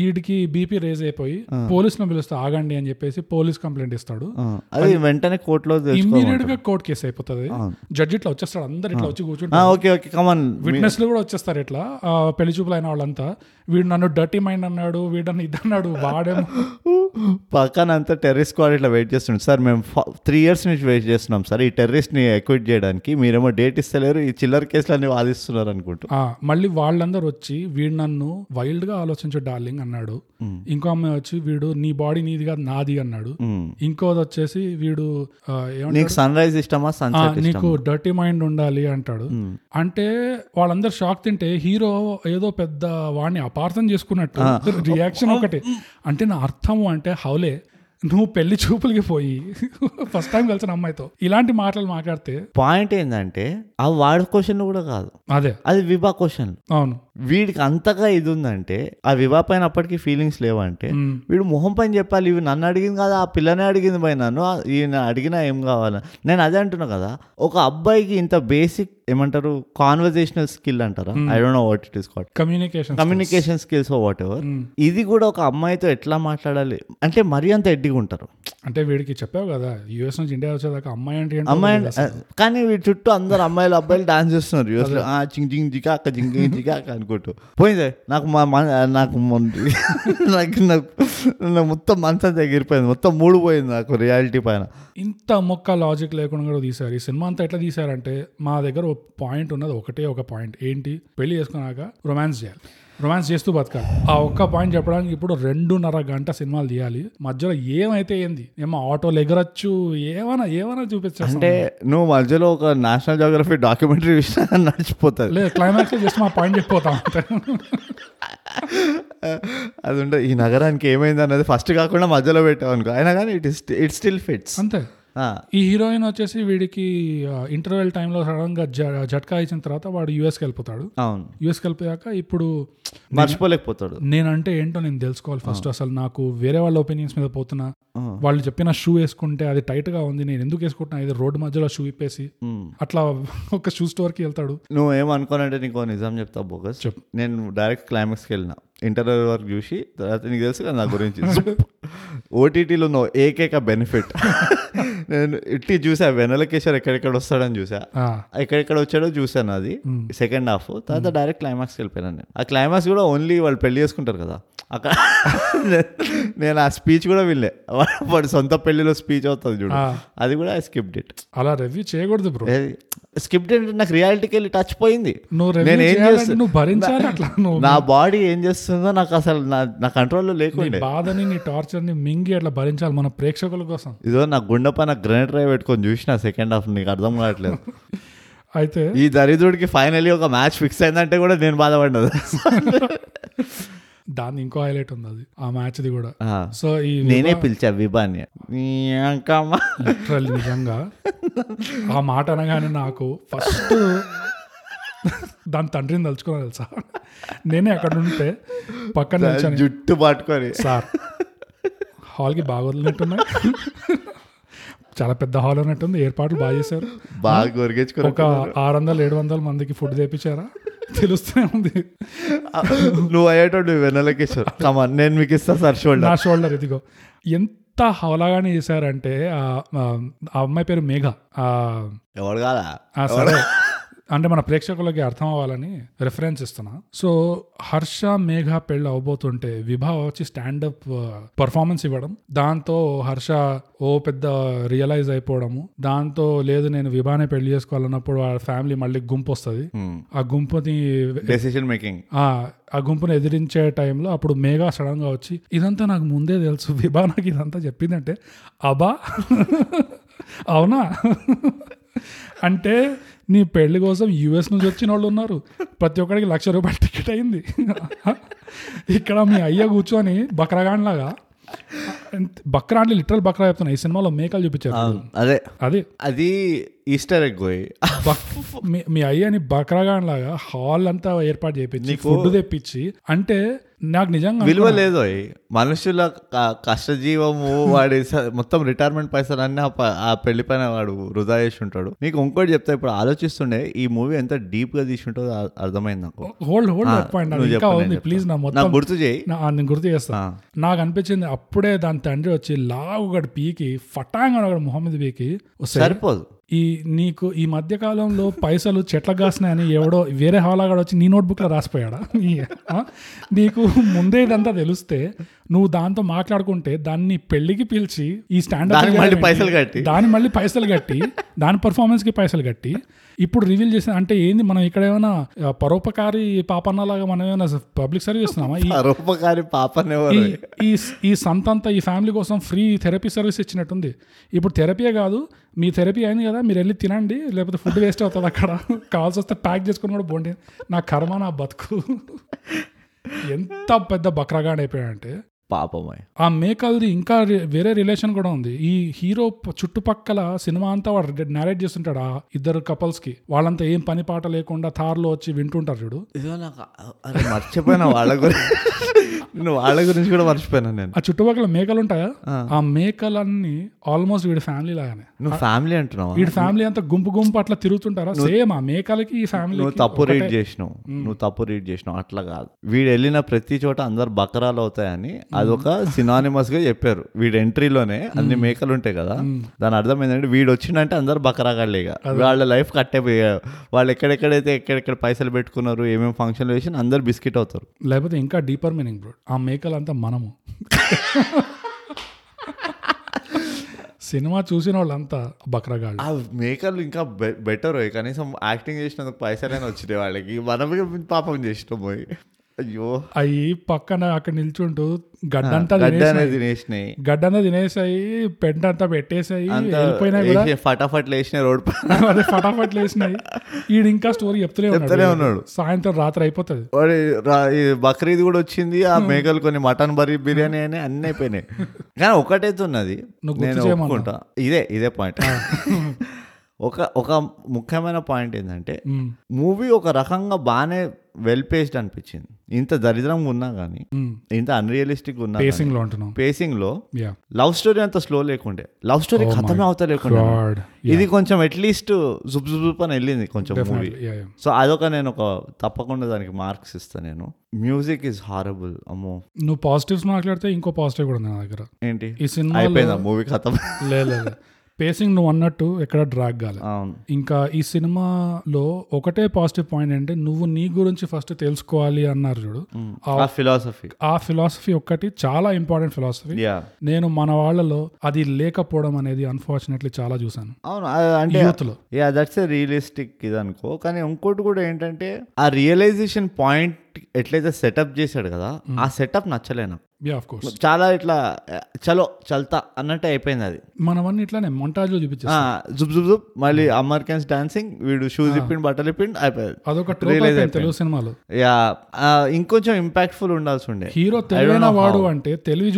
వీడికి బీపీ రేజ్ అయిపోయి పోలీసులను పిలుస్తే ఆగండి అని చెప్పేసి పోలీస్ కంప్లైంట్ ఇస్తాడు. అది వెంటనే కోర్టులో ఇమ్మీడియట్గా కోర్ట్ కేసు అయిపోతుంది. జడ్జి ఇట్లా వచ్చేస్తాడు అందరు ఇట్లా వచ్చి కూర్చుంటారు. ఓకే ఓకే కమన్ విట్నెస్లు కూడా వచ్చేస్తారు ఇట్లా. పెళ్ళి చూపులు అయిన వాళ్ళంతా. వీడు నన్ను డర్టీ మైండ్ అన్నాడు వీడు నన్ను ఇది అన్నాడు వాడేమో పక్కన అంతా టెర్రరిస్ట్ స్క్వాడ్ ఇట్లా వెయిట్ చేస్తున్నాం సార్ మేము త్రీ ఇయర్స్ నుంచి వెయిట్ చేస్తున్నాం సార్. ఈ టెర్రరిస్ట్ని ఎక్విట్ చేయడానికి మీరేమో డేట్ ఇస్తలేరు ఈ చిల్లర కేసులన్నీ వాదిస్తున్నారు అనుకుంటూ. మళ్ళీ వాళ్ళందరూ వచ్చి వీడు నన్ను వైల్డ్గా ఆలోచించు డార్లింగ్ అన్నాడు. ఇంకో అమ్మాయి వచ్చి వీడు నీ బాడీ నీది కాదు నాది అన్నాడు. ఇంకోది వచ్చేసి వీడు నీకు సన్ రైజ్ ఇష్టమా నీకు డర్టీ మైండ్ ఉండాలి అంటాడు. అంటే వాళ్ళందరూ షాక్ తింటే హీరో ఏదో పెద్ద వాడిని అపార్థం చేసుకున్నట్టు రియాక్షన్ ఒకటి. అంటే నా అర్థము అంటే హౌలే. నువ్వు పెళ్ళి చూపులకి పోయి ఫస్ట్ టైం కలిసిన అమ్మాయితో ఇలాంటి మాటలు మాట్లాడితే పాయింట్ ఏంటంటే ఆ వాడి క్వశ్చన్ కూడా కాదు. అదే. అది విభా క్వశ్చన్ అవును. వీడికి అంతగా ఇది ఉందంటే ఆ వివా పైన అప్పటికి ఫీలింగ్స్ లేవంటే. వీడు మొహం పైన చెప్పాలి ఇవి నన్ను అడిగింది కదా? ఆ పిల్లనే అడిగింది పోయి నన్ను ఈయన అడిగినా ఏం కావాలా? నేను అదే అంటున్నా కదా ఒక అబ్బాయికి ఇంత బేసిక్ ఏమంటారు కాన్వర్జేషనల్ స్కిల్ అంటారా? I don't know what it is called communication communication skills whatever. ఇది కూడా ఒక అమ్మాయితో ఎట్లా మాట్లాడాలి? అంటే మరీ అంత ఎడ్డిగా ఉంటారు. అంటే వీడికి చెప్పావు కదా యుఎస్ నుంచి ఇండియా వచ్చేదాకా అమ్మాయి అంటే అమ్మాయి. కానీ వీటి చుట్టూ అందరు అమ్మాయిలు అబ్బాయిలు డాన్స్ చేస్తున్నారు. యూఎస్ చింగ్ చింగ్ జికా అక్క జింగ్ జింగ్ జికా అక్క అనుకుంటూ. పోయింది. నాకు మా మన- నాకు నాకు నాకు నాకు మొత్తం మనసంతా ఎగిరిపోయింది మొత్తం మూడు పోయింది నాకు రియాలిటీ పైన. ఇంత మొక్క లాజిక్ లేకుండా కూడా తీశారు. ఈ సినిమా అంతా ఎట్లా తీశారంటే మా దగ్గర ఒక పాయింట్ ఉన్నది. ఒకటే ఒక పాయింట్ ఏంటి? పెళ్ళి చేసుకున్నాక రొమాన్స్ చేయాలి. రొమాన్స్ చేస్తూ బతకాలి. ఆ ఒక్క పాయింట్ చెప్పడానికి ఇప్పుడు రెండున్నర గంట సినిమాలు తీయాలి. మధ్యలో ఏమైతే ఏంది? ఏమో ఆటోలు ఎగరచ్చు ఏమైనా ఏమైనా చూపించాలి అంటే నువ్వు మధ్యలో ఒక నేషనల్ జియోగ్రఫీ డాక్యుమెంటరీ విషయంగా నడిచిపోతుంది లేదు క్లైమాక్స్ జస్ట్ మా పాయింట్ చెప్పిపోతాం అది ఉండే ఈ నగరానికి ఏమైంది అన్నది ఫస్ట్ కాకుండా మధ్యలో పెట్టావు అనుకో. అయినా కానీ it is it still fits అంతే. ఈ హీరోయిన్ వచ్చేసి వీడికి ఇంటర్వెల్ టైంలో సడన్గా జట్కా ఇచ్చిన తర్వాత వాడు యూఎస్కి వెళ్ళిపోతాడు. అవును. యూఎస్కి వెళ్ళిపోయాక ఇప్పుడు మర్చిపోలేకపోతాడు. నేనంటే ఏంటో నేను తెలుసుకోవాలి ఫస్ట్ అసలు నాకు వేరే వాళ్ళ ఒపీనియన్స్ మీద పోతున్నా. వాళ్ళు చెప్పిన షూ వేసుకుంటే అది టైట్గా ఉంది. నేను ఎందుకు వేసుకుంటున్నా? ఇది రోడ్డు మధ్యలో షూ ఇప్పేసి. అట్లా ఒక షూ స్టోర్కి వెళ్తాడు. నువ్వు ఏమనుకోనంటే నీకు నిజం చెప్తా బోగస్. నేను డైరెక్ట్ క్లైమాక్స్కి వెళ్ళిన. ఇంటర్వ్యూ వరకు చూసి తర్వాత నీకు తెలుసు కదా నా గురించి. ఓటీటీలో ఉన్న ఏకైక బెనిఫిట్. నేను ఇట్టి చూసా వెనలకేశ్వర్ ఎక్కడెక్కడ వస్తాడని చూసా. ఎక్కడెక్కడ వచ్చాడో చూసాను అది. సెకండ్ హాఫ్ తర్వాత డైరెక్ట్ క్లైమాక్స్కి వెళ్ళిపోయాను నేను. ఆ క్లైమాక్స్ కూడా ఓన్లీ వాళ్ళు పెళ్ళి చేసుకుంటారు కదా. అక్కడ నేను ఆ స్పీచ్ కూడా వినలే. వాడి సొంత పెళ్ళిలో స్పీచ్ అవుతుంది చూడు. అది కూడా ఐ స్కిప్డ్ ఇట్ అలా రివ్యూ చేయకూడదు బ్రో స్కిప్డ్ అంటే నాకు రియాలిటీకి వెళ్ళి టచ్ పోయింది. నేను ఏం నా బాడీ ఏం చేస్తుందో నాకు అసలు నా కంట్రోల్లో లేకుండే. బాధని నీ టార్చర్ ని మింగి అట్లా భరించాలి మన ప్రేక్షకుల కోసం. ఇదో నా గుండె పైన గ్రెనేట్ డ్రైవ్ పెట్టుకొని చూసిన సెకండ్ హాఫ్ నీకు అర్థం కావట్లేదు. అయితే ఈ దరిద్రుడికి ఫైనలీ ఒక మ్యాచ్ ఫిక్స్ అయిందంటే కూడా నేను బాధపడ్డది దాని ఇంకో హైలైట్ ఉంది అది ఆ మ్యాచ్ ది కూడా సో ఈ నేనే పిలిచా విభాని నిజంగా. ఆ మాట అనగానే నాకు ఫస్ట్ దాని తండ్రిని తలుచుకున్నా తెలుసా? నేనే అక్కడ ఉంటే పక్కన జుట్టు పట్టుకొని. సార్ హాల్కి బాగా వదిలినట్టున్నాయి. చాలా పెద్ద హాల్ ఉన్నట్టుంది ఏర్పాట్లు బాగా చేశారు. బాగా ఒక ఆరు వందలు ఏడు వందల మందికి ఫుడ్ తెప్పించారా? తెలుస్తూనే ఉంది. నువ్వు అయ్యేటోడు కమాన్ నేను మీకు ఇస్తా సార్ నా షోల్డర్ షోల్డర్ ఇదిగో. ఎంత హవలాగానే చేశారంటే ఆ ఆ అమ్మాయి పేరు మేఘ. ఆ ఎవడు కాదా? సరే. అంటే మన ప్రేక్షకులకి అర్థం అవ్వాలని రెఫరెన్స్ ఇస్తున్నా. సో హర్ష మేఘ పెళ్ళి అవబోతుంటే విభా వచ్చి స్టాండప్ పర్ఫార్మెన్స్ ఇవ్వడం దాంతో హర్ష ఓ పెద్ద రియలైజ్ అయిపోవడము దాంతో లేదు నేను విభానే పెళ్ళి చేసుకోవాలన్నప్పుడు వాళ్ళ ఫ్యామిలీ మళ్ళీ గుంపు వస్తుంది. ఆ గుంపుని డెసిషన్ మేకింగ్ ఆ ఆ గుంపుని ఎదిరించే టైంలో అప్పుడు మేఘా సడన్గా వచ్చి ఇదంతా నాకు ముందే తెలుసు విభా నాకు ఇదంతా చెప్పిందంటే అబా అవునా? అంటే నీ పెళ్ళి కోసం యుఎస్ నుంచి వచ్చిన వాళ్ళు ఉన్నారు. ప్రతి ఒక్కడికి లక్ష రూపాయల టికెట్ అయింది. ఇక్కడ మీ అయ్య కూర్చొని బక్రగాన్లాగా బక్రా అంటే లిటరల్ బక్రా చెప్తున్నా ఈ సినిమాలో మేకలు చూపించారు. అదే. అది. అది ఈస్టర్ ఎగ్ మీ అయ్యని బక్రాగాన్ లాగా హాల్ అంతా ఏర్పాటు చేయించి ఫుడ్ తెప్పించి అంటే నాకు నిజంగా విలువ లేదు. మనుషుల కష్టజీవము వాడి మొత్తం రిటైర్మెంట్ పైసలు అన్నీ ఆ పెళ్ళి పైన వాడు వృధా చేసి ఉంటాడు నీకు ఇంకోటి చెప్తా ఇప్పుడు ఆలోచిస్తుండే ఈ మూవీ ఎంత డీప్గా తీసి ఉంటుందో అర్థమైంది నాకు హోల్డ్ హోల్డ్ పాయింట్. ప్లీజ్ నా మొత్తం గుర్తు చేయి నేను గుర్తు చేస్తా. నాకు అనిపించింది అప్పుడే దాని తండ్రి వచ్చి లావు ఒకటి పీకి ఫటాంగ్ అని మొహమ్మద్ పీకి సరిపోదు ఈ నీకు ఈ మధ్య కాలంలో పైసలు చెట్ల కాసినాయని ఎవడో వేరే హవాలాగాడు వచ్చి నీ నోట్బుక్లో రాసిపోయాడా? నీకు ముందే ఇదంతా తెలిస్తే నువ్వు దాంతో మాట్లాడుకుంటే దాన్ని పెళ్ళికి పిలిచి ఈ మళ్ళీ పైసలు కట్టి. దాని మళ్ళీ పైసలు కట్టి దాని పర్ఫార్మెన్స్కి పైసలు కట్టి ఇప్పుడు రివీల్ చేసిన అంటే ఏంది మనం ఇక్కడ ఏమైనా పరోపకారి పాపన్నలాగా మనం ఏమైనా పబ్లిక్ సర్వీస్ ఇస్తున్నామా ఈ పరోపకారి పాపనేవారు ఈ ఈ ఈ సంతంతా ఈ ఫ్యామిలీ కోసం ఫ్రీ థెరపీ సర్వీస్ ఇచ్చినట్టుంది ఇప్పుడు థెరపీయే కాదు మీ థెరపీ అయింది కదా మీరు వెళ్ళి తినండి లేకపోతే ఫుడ్ వేస్ట్ అవుతుంది అక్కడ. కావాల్సి వస్తే ప్యాక్ చేసుకుని కూడా బోండి నా కర్మ నా బతుకు. ఎంత పెద్ద బక్రగాడ్ అయిపోయాడంటే పాపమై. ఆ మేకల్ది ఇంకా వేరే రిలేషన్ కూడా ఉంది. ఈ హీరో చుట్టుపక్కల సినిమా అంతా వాడు నేరేట్ చేస్తుంటాడు ఆ ఇద్దరు కపుల్స్కి. వాళ్ళంతా ఏం పని పాట లేకుండా తార్లో వచ్చి వింటుంటారు చూడు. మర్చిపోయినా వాళ్ళ గురించి నేను వాళ్ళ గురించి కూడా మర్చిపోయినా నేను. ఆ చుట్టుపక్కల మేకలు ఉంటాయా ఆ మేకలన్నీ ఆల్మోస్ట్ వీడి ఫ్యామిలీ లాగానే. నువ్వు ఫ్యామిలీ అంటున్నావా? వీడి ఫ్యామిలీ అంతా గుంపు గుంపు అట్లా తిరుగుతుంటారా? సేమ్ ఆ మేకలకి ఈ ఫ్యామిలీ నువ్వు తప్పు రీడ్ చేసినావు. నువ్వు తప్పు రీడ్ చేసినావు. అట్లా కాదు. వీడు వెళ్ళిన ప్రతి చోట అందరు బకరాలు అవుతాయని అదొక సినానిమస్గా చెప్పారు. వీడి ఎంట్రీలోనే అన్ని మేకలు ఉంటాయి కదా. దాని అర్థం ఏంటంటే వీడు వచ్చిందంటే అందరు బకరాగాళ్ళేగా వాళ్ళ లైఫ్ కట్టేపోయారు వాళ్ళు ఎక్కడెక్కడైతే ఎక్కడెక్కడ పైసలు పెట్టుకున్నారు ఏమేమి ఫంక్షన్లు వేసి అందరు బిస్కెట్ అవుతారు. లేకపోతే ఇంకా డీపర్ మీనింగ్ బ్రో ఆ మేకలంతా మనము. సినిమా చూసిన వాళ్ళంతా బక్రగాళ్ళు. ఆ మేకలు ఇంకా బెటర్ కనీసం యాక్టింగ్ చేసినందుకు పైసలైనా వచ్చినాయి వాళ్ళకి. మనమే పాపం చేసినాం పోయి. అయ్యో. అవి పక్కన అక్కడ నిల్చుంటూ గడ్డంతా తినేసినాయి. గడ్డంతా తినేసాయి పెంట అంతా పెట్టేసాయి అంతా వెళ్ళిపోయినా కూడా వేసి ఫటాఫట్ లేచిన రోడ్ అదే ఫటాఫట్ లేసినాయి ఈడు ఇంకా స్టోరీ చెప్తూనే చెప్తూనే ఉన్నాడు. సాయంత్రం రాత్రి అయిపోతుంది. బక్రీద్ కూడా వచ్చింది ఆ మేకలు కొన్ని మటన్ బరీ బిర్యానీ అని అన్ని అయిపోయినాయి. కానీ ఒకటైతే ఉన్నది నేను ఇదే ఇదే పాయింట్ ఒక ఒక ముఖ్యమైన పాయింట్ ఏంటంటే మూవీ ఒక రకంగా బాగానే వెల్ పేస్డ్ అనిపించింది. ఇంత దరిద్రంగా ఉన్నా కానీ. ఇంత అన్రియలిస్టిక్ ఉన్నా పేసింగ్లో పేసింగ్లో లవ్ స్టోరీ అంత స్లో లేకుండే. లవ్ స్టోరీ ఖతమే my అవుతా లేకుండా గాడ్ ఇది కొంచెం అట్లీస్ట్ జుబ్ జుబ్ అని వెళ్ళింది కొంచెం మూవీ సో అదొక నేను ఒక తప్పకుండా దానికి మార్క్స్ ఇస్తాను నేను. మ్యూజిక్ ఇస్ హారబుల్ అమ్మో. నువ్వు పాజిటివ్స్ మాట్లాడితే ఇంకో పాజిటివ్ కూడా ఉంది నా దగ్గర. ఏంటి? ఈ సినిమా అయిపోయిందా? మూవీ ఖతం. లే లే, లే. పేసింగ్ నువ్వు అన్నట్టు ఎక్కడ డ్రాగ్ కాలే. ఇంకా ఈ సినిమాలో ఒకటే పాజిటివ్ పాయింట్ అంటే నువ్వు నీ గురించి ఫస్ట్ తెలుసుకోవాలి అన్నారు చూడు. ఆ ఫిలాసఫీ ఆ ఫిలాసఫీ ఒక్కటి చాలా ఇంపార్టెంట్ ఫిలాసఫీ నేను మన వాళ్ళలో అది లేకపోవడం అనేది అన్ఫార్చునేట్లీ చాలా చూసాను అవును అంటే యూత్లో యా దట్స్ రియలిస్టిక్ ఇది అనుకో కానీ ఇంకోటి కూడా ఏంటంటే ఆ రియలైజేషన్ పాయింట్ ఎట్లయితే సెటప్ చేశాడు కదా ఆ సెటప్ నచ్చలే నాకు. యా ఆఫ్ కోర్స్ చాలా ఇట్లా చలో చల్తా అన్నట్టు అయిపోయింది అది. మనవన్నీ ఇట్లానే మొంటాజ్లో జుబ్ జుబ్ జుబ్ మళ్ళీ అమెరికన్స్ డాన్సింగ్ వీడు షూస్ ఇప్పిండి బట్టలు ఇప్పిండి అయిపోయింది. అదొక అయిపోయింది. తెలుగు సినిమాలో. యా ఇంకొంచెం ఇంపాక్ట్ఫుల్ ఉండాల్సి ఉండే. హీరో తెలివైన వాడు అంటే తెలివి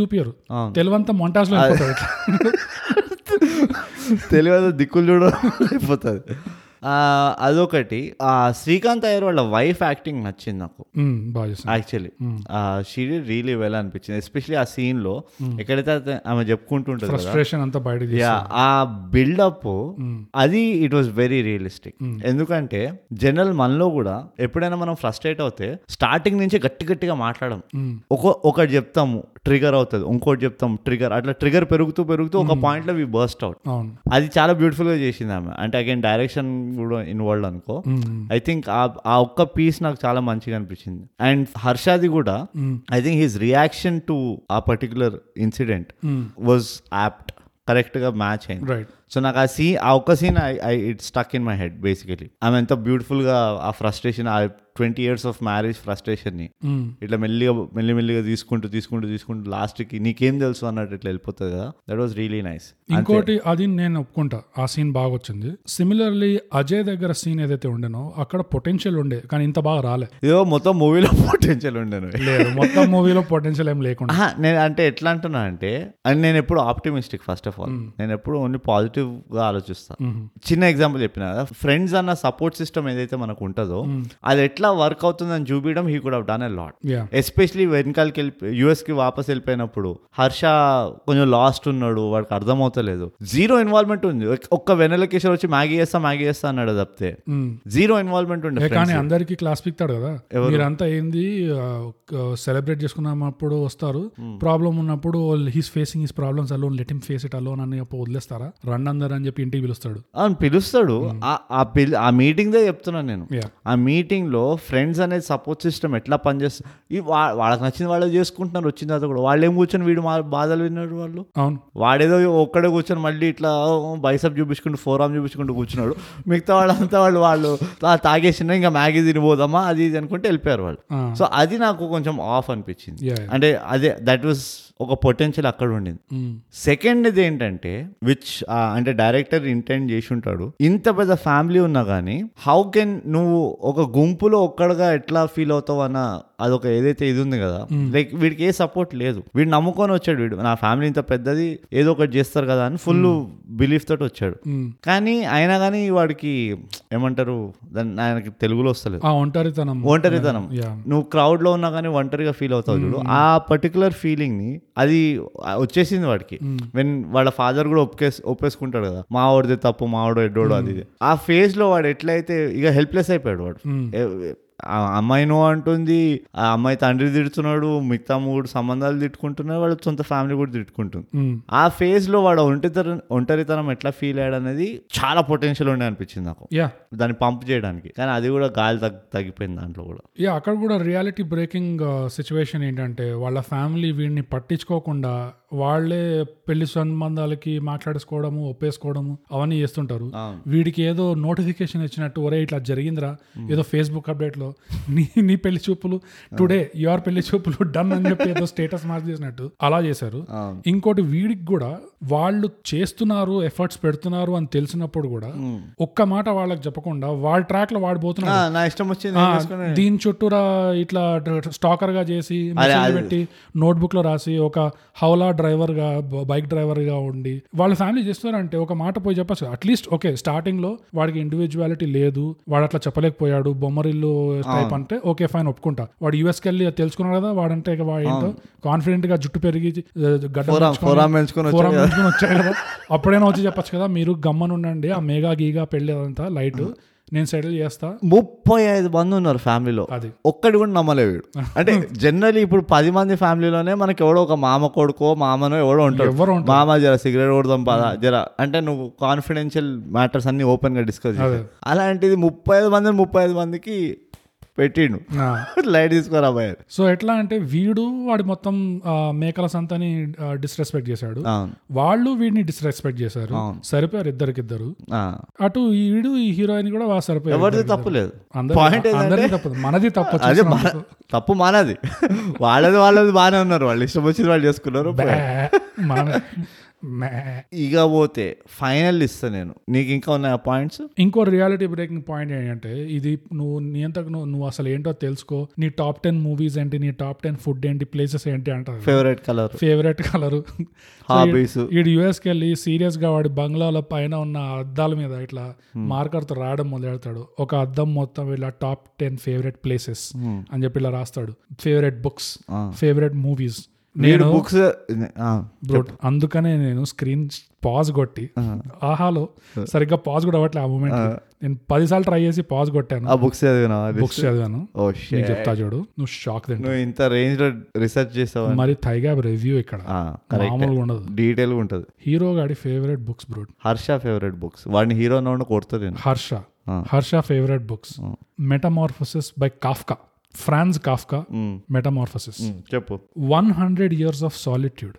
అవును. తెలివంతా మొంటాజ్లో. తెలియదు దిక్కులు చూడ అయిపోతుంది. అదొకటి. ఆ శ్రీకాంత్ అయ్యర్ వాళ్ళ వైఫ్ యాక్టింగ్ నచ్చింది నాకు. యాక్చువల్లీ. షీ రియలీ వెల్ అనిపించింది. ఎస్పెషలీ ఆ సీన్లో ఎక్కడైతే ఆమె చెప్పుకుంటుంటుంది ఆ బిల్డప్ అది ఇట్ వాస్ వెరీ రియలిస్టిక్ ఎందుకంటే జనరల్ మనలో కూడా ఎప్పుడైనా మనం ఫ్రస్ట్రేట్ అవుతే స్టార్టింగ్ నుంచి గట్టి గట్టిగా మాట్లాడడం ఒక ఒకటి చెప్తాము. ట్రిగర్ అవుతుంది. ఇంకోటి చెప్తాం ట్రిగర్. అట్లా ట్రిగర్ పెరుగుతూ పెరుగుతూ ఒక పాయింట్లో వి బర్స్ట్ అవుట్ అది చాలా బ్యూటిఫుల్గా చేసింది ఆమె. అంటే అగైన్ డైరెక్షన్ కూడా ఇన్వాల్వ్ అనుకో. ఐ థింక్ ఆ ఒక్క పీస్ నాకు చాలా మంచిగా అనిపించింది. అండ్ హర్షాది కూడా I think his reaction to ఆ పర్టికులర్ ఇన్సిడెంట్ వాజ్ యాప్ట్ కరెక్ట్గా మ్యాచ్ అయింది. రైట్ సో నాకు ఆ సీన్ ఆ ఒక్క scene I I it stuck in my head basically ఆమె ఎంత బ్యూటిఫుల్గా ఆ ఫ్రస్ట్రేషన్ ఆ ట్వంటీ ఇయర్స్ ఆఫ్ మ్యారేజ్ ఫ్రస్ట్రేషన్ని ఇట్లా మెల్లిగా మెల్లి మెల్లిగా తీసుకుంటూ తీసుకుంటూ తీసుకుంటూ లాస్ట్కి నీకేం తెలుసు అన్నట్టు ఇట్లా వెళ్ళిపోతుంది కదా. దట్ వాస్ రియలీ నైస్ ఇంకోటి అది నేను ఒప్పుకుంటా. ఆ సీన్ బాగా వచ్చింది. సిమిలర్లీ అజయ్ దగ్గర సీన్ ఏదైతే ఉండేనో అక్కడ పొటెన్షియల్ ఉండే కానీ ఇంత బాగా రాలే. ఇదో మొత్తం మూవీలో పొటెన్షియల్ ఉండేను. లేదు మొత్తం మూవీలో పొటెన్షియల్ ఏం లేకుండా. నేను అంటే ఎట్లా అంటున్నా అంటే అండ్ నేను ఎప్పుడు ఆప్టిమిస్టిక్ ఫస్ట్ ఆఫ్ ఆల్ నేను ఎప్పుడు ఓన్లీ పాజిటివ్ గా ఆలోచిస్తాను చిన్న ఎగ్జాంపుల్ చెప్పిన కదా ఫ్రెండ్స్ అన్న సపోర్ట్ సిస్టమ్ ఏదైతే మనకు ఉంటుందో అది ఎట్లా వర్క్ అవుతుందని చూపించడం he could done a lot especially వెనకాలకి వెళ్ళి యుఎస్కి వాపస్ వెళ్ళిపోయినప్పుడు హర్ష కొంచెం లాస్ట్ ఉన్నాడు వాడికి అర్థమవుతలేదు. జీరో ఇన్వాల్వ్మెంట్ ఉంది. ఒక్క వెనెల కిషోర్ వచ్చి మ్యాగీ చేస్తా మ్యాగీ చేస్తా అన్నాడు తప్పితే. జీరో ఇన్వాల్వ్మెంట్ ఉండే కానీ అందరికి క్లాస్ పిక్తాడు కదా. మీరంతా ఏంది సెలబ్రేట్ చేసుకున్నప్పుడు వస్తారు. ప్రాబ్లం ఉన్నప్పుడు he's facing his problems alone let him face it alone అని వదిలేస్తారా? రండి అందరు అని చెప్పి ఇంటికి పిలుస్తాడు. అవును పిలుస్తాడు. ఆ- ఆ పిల్ ఆ మీటింగ్ దే చెప్తున్నాను నేను. ఆ మీటింగ్లో ఫ్రెండ్స్ అనేది సపోర్ట్ సిస్టమ్ ఎట్లా పనిచేస్తుంది వాళ్ళకి నచ్చింది వాళ్ళు చేసుకుంటున్నారు వచ్చిన తర్వాత కూడా. వాళ్ళు ఏం కూర్చొని వీడు మా బాధలు విన్నారు వాళ్ళు? అవును. వాడేదో ఒక్కడే కూర్చొని మళ్ళీ ఇట్లా బైసప్ చూపించుకుంటూ ఫోరామ్ చూపించుకుంటూ కూర్చున్నాడు. మిగతా వాళ్ళంతా వాళ్ళు వాళ్ళు తాగేసిన ఇంకా మ్యాగీ తినిపోదామా అది ఇది అనుకుంటే వెళ్ళిపోయారు వాళ్ళు. ఆ. సో అది నాకు కొంచెం ఆఫ్ అనిపించింది. అంటే అదే దట్ వాస్ ఒక పొటెన్షియల్ అక్కడ ఉండింది. సెకండ్ ఇది ఏంటంటే విచ్ అంటే డైరెక్టర్ ఇంటెండ్ చేసి ఉంటాడు ఇంత పెద్ద ఫ్యామిలీ ఉన్నా కానీ హౌ కెన్ నువ్వు ఒక గుంపులో ఒక్కడగా ఎట్లా ఫీల్ అవుతావు అన్న అదొక ఏదైతే ఇది ఉంది కదా లైక్ వీడికి ఏ సపోర్ట్ లేదు. వీడు నమ్ముకొని వచ్చాడు వీడు. నా ఫ్యామిలీ ఇంత పెద్దది ఏదో ఒకటి చేస్తారు కదా అని ఫుల్ బిలీఫ్ తోటి వచ్చాడు. కానీ అయినా కానీ వాడికి ఏమంటారు దాన్ని ఆయనకి తెలుగులో వస్తలేదు. ఒంటరితనం. ఒంటరితనం. నువ్వు క్రౌడ్లో ఉన్నా కానీ ఒంటరిగా ఫీల్ అవుతావు చూడు. ఆ పర్టికులర్ ఫీలింగ్ని అది వచ్చేసింది వాడికి. వెన్ వాళ్ళ ఫాదర్ కూడా ఒప్పేస్ ఒప్పేసుకుంటాడు కదా మా వాడిది తప్పు మా వాడు ఎడ్డోడు అది. ఆ ఫేజ్లో వాడు ఎట్లయితే ఇక హెల్ప్లెస్ అయిపోయాడు వాడు. ఆ అమ్మాయి నో అంటుంది ఆ అమ్మాయి తండ్రి తిడుతున్నాడు మిగతా మూడు సంబంధాలు తిట్టుకుంటున్నాడు వాళ్ళ సొంత ఫ్యామిలీ కూడా తిట్టుకుంటుంది. ఆ ఫేజ్లో వాడు ఒంటరితనం ఒంటరితనం ఎట్లా ఫీల్ అయ్యాడు అనేది చాలా పొటెన్షియల్ ఉండే అనిపించింది నాకు. యా దాన్ని పంప్ చేయడానికి. కానీ అది కూడా గాలి తగ్గి తగ్గిపోయింది దాంట్లో కూడా. యా అక్కడ కూడా రియాలిటీ బ్రేకింగ్ సిచ్యువేషన్ ఏంటంటే వాళ్ళ ఫ్యామిలీ వీడిని పట్టించుకోకుండా వాళ్ళే పెళ్ళి సంబంధాలకి మాట్లాడేసుకోవడము ఒప్పేసుకోవడము అవన్నీ చేస్తుంటారు. వీడికి ఏదో నోటిఫికేషన్ ఇచ్చినట్టు ఒరే ఇట్లా జరిగిందిరా ఏదో ఫేస్బుక్ అప్డేట్లో నీ నీ పెళ్ళి చూపులు టుడే యువర్ పెళ్ళి చూపులు డన్ అని చెప్పి ఏదో స్టేటస్ మార్క్ చేసినట్టు అలా చేశారు. ఇంకోటి వీడికి కూడా వాళ్ళు చేస్తున్నారు ఎఫర్ట్స్ పెడుతున్నారు అని తెలిసినప్పుడు కూడా ఒక్క మాట వాళ్ళకి చెప్పకుండా వాళ్ళ ట్రాక్లో వాడు పోతున్నాడు చేసుకునే. దీని చుట్టూరా ఇట్లా స్టాకర్గా చేసి పెట్టి నోట్బుక్లో రాసి ఒక హౌలా డ్రైవర్గా బ- బైక్ డ్రైవర్గా ఉండి వాళ్ళ ఫ్యామిలీ చేస్తున్నారంటే ఒక మాట పోయి చెప్పచ్చు అట్లీస్ట్ ఓకే స్టార్టింగ్లో వాడికి ఇండివిజువాలిటీ లేదు వాడు అట్లా చెప్పలేకపోయాడు బొమ్మరిల్లు టైప్ అంటే ఓకే ఫైన్ ఒప్పుకుంటా. వాడు యూఎస్కి వెళ్ళి తెలుసుకున్నాడు కదా వాడంటే వాడు ఏంటో కాన్ఫిడెంట్గా జుట్టు పెరిగి గడ్డం వచ్చాడు కదా. అప్పుడైనా వచ్చి చెప్పొచ్చు కదా మీరు గమ్మనుండండి ఆ మేఘా గీగా పెళ్ళి అదంతా లైట్ నేను సెటిల్ చేస్తా. ముప్పై ఐదు మంది ఉన్నారు ఫ్యామిలీలో. అది. ఒక్కడి కూడా నమ్మలే వీడు. అంటే జనరల్లీ ఇప్పుడు పది మంది ఫ్యామిలీలోనే మనకి ఎవడో ఒక మామ కొడుకో మామనో ఎవడో ఉంటాడు. మామ జర సిగరెట్ కొడదాం పదా జర అంటే నువ్వు కాన్ఫిడెన్షియల్ మ్యాటర్స్ అన్ని ఓపెన్గా డిస్కస్. అలాంటిది ముప్పై ఐదు మంది ముప్పై ఐదు మందికి పెట్టిండు. లైట్ తీసుకోరా భయ సో ఎట్లా అంటే వీడు వాడి మొత్తం మేకల సంతని డిస్రెస్పెక్ట్ చేశాడు. వాళ్ళు వీడిని డిస్రెస్పెక్ట్ చేశారు. సరిపోయారు ఇద్దరికిద్దరు. అటు ఈడు ఈ హీరోయిన్ కూడా బాగా సరిపోయారు ఎవరిది తప్పు లేదు. అందరిది తప్పు. మనది తప్పు అదే. తప్పు మానది. వాళ్ళది వాళ్ళది బాగానే ఉన్నారు. వాళ్ళు ఇష్టం వచ్చింది వాళ్ళు చేసుకున్నారు. ఇక పోతే ఫైనల్ ఇస్తా నేను. నీకు ఇంకా ఉన్నాయా పాయింట్స్ ఇంకో రియాలిటీ బ్రేకింగ్ పాయింట్ ఏంటంటే ఇది నువ్వు నీ అంతకు నువ్వు నువ్వు అసలు ఏంటో తెలుసుకో. నీ టాప్ టెన్ మూవీస్ ఏంటి నీ టాప్ టెన్ ఫుడ్ ఏంటి ప్లేసెస్ ఏంటి అంటారు favourite colour favourite colour hobbies వీడు యుఎస్కి వెళ్ళి సీరియస్గా వాడి బంగ్లాల పైన ఉన్న అద్దాల మీద ఇట్లా మార్కర్తో రాయడం మొదలెడతాడు. ఒక అద్దం మొత్తం ఇలా టాప్ టెన్ ఫేవరెట్ ప్లేసెస్ అని చెప్పి ఇలా రాస్తాడు. ఫేవరెట్ బుక్స్ ఫేవరెట్ మూవీస్ నేను బుక్స్ అందుకనే నేను స్క్రీన్ పాజ్ కొట్టి ఆహాలో సరిగ్గా పాజ్ కూడా అవ్వట్లే ఆ మూమెంట్ నేను పదిసార్లు ట్రై చేసి పాజ్ కొట్టాను. ఆ బుక్స్ చదివినా బుక్స్ చదివాను. నీకు చెప్తా చూడు నువ్వు షాక్ నువ్వు ఇంత రేంజ్లో రీసెర్చ్ చేసావు మరి థైగా రివ్యూ ఇక్కడ. మామూలుగా ఉండదు. డీటెయిల్ ఉంటుంది. హీరో గాడి favourite books bro Harsha favourite books వాడిని హీరో నోడు కొడుతుంది Harsha. Harsha favourite books Metamorphosis by Kafka Franz Kafka Metamorphosis చెప్పు. One Hundred Years of Solitude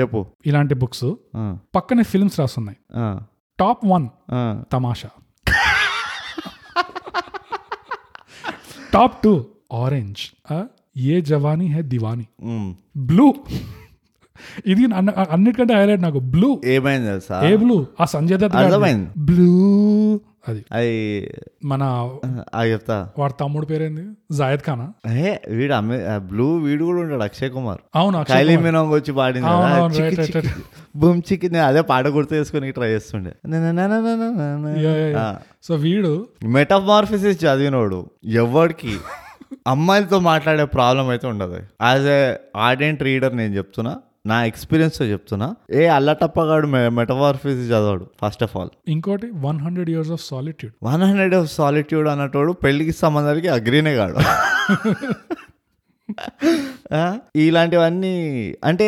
చెప్పు. ఇలాంటి బుక్స్ పక్కనే films రాస్తున్నాయి. Top one. Tamasha. Top two orange Yeh Jawaani Hai Deewani. Blue ఇది అన్న- అన్నిటికంటే హైలైట్ నాకు. బ్లూ ఏమైంది ఏ బ్లూ ఆ సంజయ్ దత్. బ్లూ అది. అది మన చెప్తా. వాడి తమ్ముడు పేరేంది? జాయద్ ఖానా? ఏ వీడు అమ్మే బ్లూ వీడు కూడా ఉంటాడు అక్షయ్ కుమార్. అవును అక్షయ్ కైలీ. మినోంగ్ వచ్చి పాడింది. బూమ్ చిక్కి నేను అదే పాట గుర్తు చేసుకుని ట్రై చేస్తుండే. సో వీడు మెటామార్ఫిసిస్ చదివినోడు ఎవరికి అమ్మాయిలతో మాట్లాడే ప్రాబ్లం అయితే ఉండదు. యాజ్ ఏ ఆర్డెంట్ రీడర్ నేను చెప్తున్నా నా ఎక్స్పీరియన్స్ చెప్తున్నా. ఏ అల్లటప్పగాడు మెటమార్ఫిసిస్ చదవాడు ఫస్ట్ ఆఫ్ ఆల్ ఇంకోటి one hundred years of solitude one hundred of solitude అన్నటోడు పెళ్ళికి సంబంధానికి అగ్రీనే కాడు? ఇలాంటివన్నీ అంటే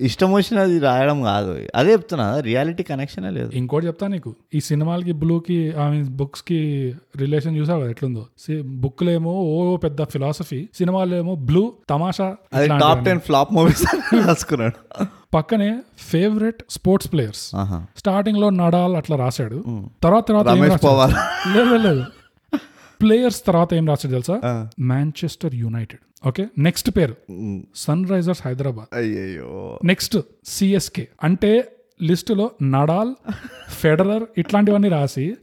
ఇష్టం వచ్చినది రాయడం కాదు. అదే చెప్తున్నా రియాలిటీ కనెక్షనే లేదు. ఇంకోటి చెప్తా నీకు. ఈ సినిమాలకి బ్లూకి ఐ మీన్ బుక్స్కి రిలేషన్ చూసావు కదా ఎట్లుందో? బుక్లేమో ఓ పెద్ద ఫిలాసఫీ సినిమాలో ఏమో బ్లూ తమాషా. టాప్ టెన్ ఫ్లాప్ మూవీస్ రాసుకున్నాడు పక్కనే ఫేవరెట్ స్పోర్ట్స్ ప్లేయర్స్. స్టార్టింగ్లో నడాల్ అట్లా రాశాడు. తర్వాత తర్వాత లేదు లేదు, ప్లేయర్స్ తర్వాత ఏం రాశాడు తెలుసా. Manchester United. ఓకే? నెక్స్ట్ పేరు. సన్ రైజర్స్ హైదరాబాద్ అయ్యయ్యో. నెక్స్ట్ సిఎస్కే అంటే లిస్టులో నడాల్ ఫెడరర్ ఇట్లాంటివన్నీ రాసి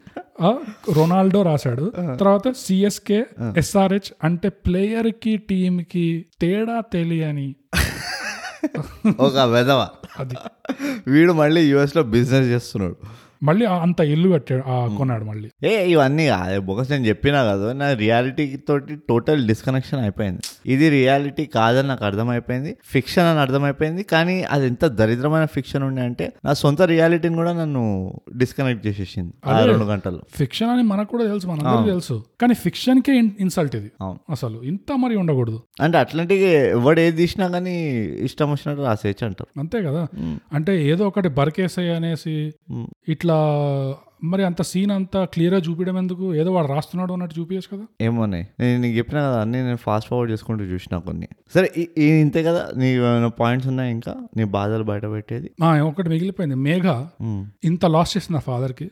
రొనాల్డో రాశాడు. తర్వాత సిఎస్కే ఎస్ఆర్హెచ్ అంటే ప్లేయర్కి టీమ్కి తేడా తెలియని ఒక వెధవ. అది. వీడు మళ్ళీ యుఎస్లో బిజినెస్ చేస్తున్నాడు. మళ్ళీ అంత ఇల్లు కట్టాడు కొన్నాడు మళ్ళీ. ఏ ఇవన్నీ బొకస్ నేను చెప్పినా కదా. నా రియాలిటీ తోటి టోటల్ డిస్కనెక్షన్ అయిపోయింది. ఇది రియాలిటీ కాదని నాకు అర్థమైపోయింది. ఫిక్షన్ అని అర్థమైపోయింది. కానీ అది ఎంత దరిద్రమైన ఫిక్షన్ ఉండే అంటే నా సొంత రియాలిటీని కూడా నన్ను డిస్కనెక్ట్ చేసేసింది ఆ రెండు గంటలు ఫిక్షన్ అని మనకు కూడా తెలుసు మనందరికీ తెలుసు. కానీ ఫిక్షన్ కే ఇన్సల్ట్ ఇది. అసలు ఇంత మరి ఉండకూడదు. అంటే అట్లాంటి ఎవడు ఏది తీసినా కానీ ఇష్టం వచ్చినట్టు రాసేయచ్చు అంటారు. అంతే కదా. అంటే ఏదో ఒకటి బరికేసాయి అనేసి. ఇట్లా మరి అంత సీన్ అంతా క్లియర్గా చూపించడం ఎందుకు? ఏదో వాడు రాస్తున్నాడు అన్నట్టు చూపించచ్చు కదా? ఏమోనే. నేను నీకు చెప్పినా కదా అన్నీ నేను ఫాస్ట్ ఫార్వర్డ్ చేసుకుంటూ చూసిన కొన్ని. సరే ఇంతే కదా? నీ పాయింట్స్ ఉన్నాయి ఇంకా? నీ బాధలు బయట పెట్టేది? ఒకటి మిగిలిపోయింది. మేఘ ఇంత లాస్ చేసింది ఆ ఫాదర్కి.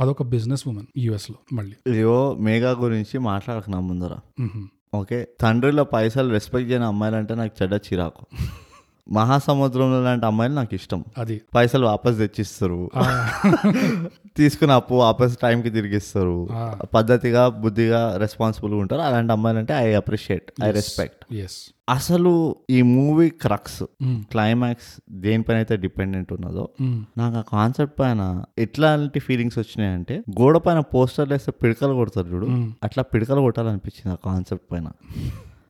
అదొక బిజినెస్ ఉమెన్ యుఎస్లో మళ్ళీ. ఇదిగో మేఘా గురించి మాట్లాడక నా ముందర. ఓకే? తండ్రిలో పైసలు రెస్పెక్ట్ చేయని అమ్మాయిలు అంటే నాకు చెడ్డ చిరాకు. మహాసముద్రంలో లాంటి అమ్మాయిలు నాకు ఇష్టం. అది. పైసలు వాపస్ తెచ్చిస్తారు. తీసుకున్న అప్పు వాపస్ టైంకి తిరిగిస్తారు. పద్ధతిగా బుద్ధిగా రెస్పాన్సిబుల్గా ఉంటారు. అలాంటి అమ్మాయిలు అంటే ఐ అప్రిషియేట్ ఐ రెస్పెక్ట్. అసలు ఈ మూవీ క్రక్స్ క్లైమాక్స్ దేనిపైన అయితే డిపెండెంట్ ఉన్నదో నాకు ఆ కాన్సెప్ట్ పైన ఎట్లాంటి ఫీలింగ్స్ వచ్చినాయంటే గోడ పైన పోస్టర్లు వేస్తే పిడకలు కొడతారు చూడు. అట్లా పిడకలు కొట్టాలనిపించింది ఆ కాన్సెప్ట్ పైన.